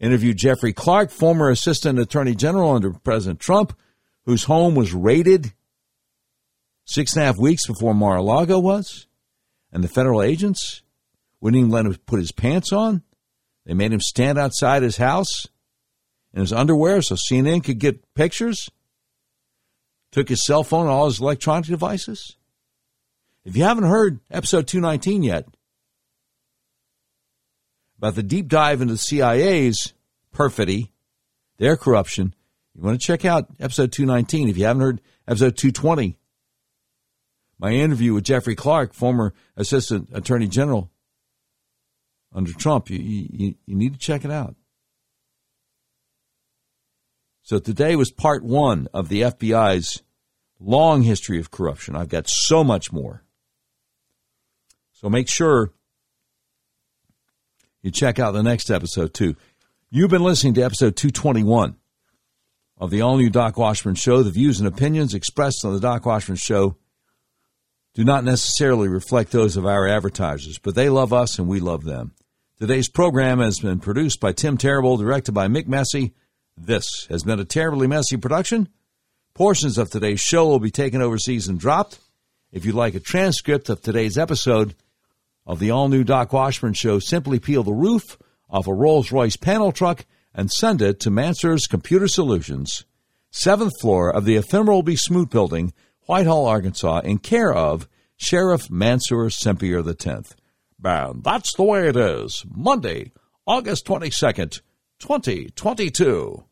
interviewed Jeffrey Clark, former assistant attorney general under President Trump, whose home was raided six and a half weeks before Mar-a-Lago was. And the federal agents wouldn't even let him put his pants on. They made him stand outside his house in his underwear so CNN could get pictures. Took his cell phone and all his electronic devices. If you haven't heard episode 219 yet, about the deep dive into the CIA's perfidy, their corruption, you want to check out episode 219. If you haven't heard episode 220, my interview with Jeffrey Clark, former Assistant Attorney General under Trump, you, you, you need to check it out. So today was part one of the FBI's long history of corruption. I've got so much more. So make sure you check out the next episode too. You've been listening to episode 221 of the all new Doc Washburn Show. The views and opinions expressed on the Doc Washburn Show do not necessarily reflect those of our advertisers, but they love us and we love them. Today's program has been produced by Tim Terrible, directed by Mick Messy this has been a terribly messy production. Portions of today's show will be taken overseas and dropped. If you'd like a transcript of today's episode of the all new Doc Washburn Show, simply peel the roof off a Rolls Royce panel truck and send it to Mansur's Computer Solutions, seventh floor of the Ephemeral B. Smoot Building, Whitehall, Arkansas, in care of Sheriff Mansur Sempier X. And that's the way it is. Monday, August 22nd, 2022.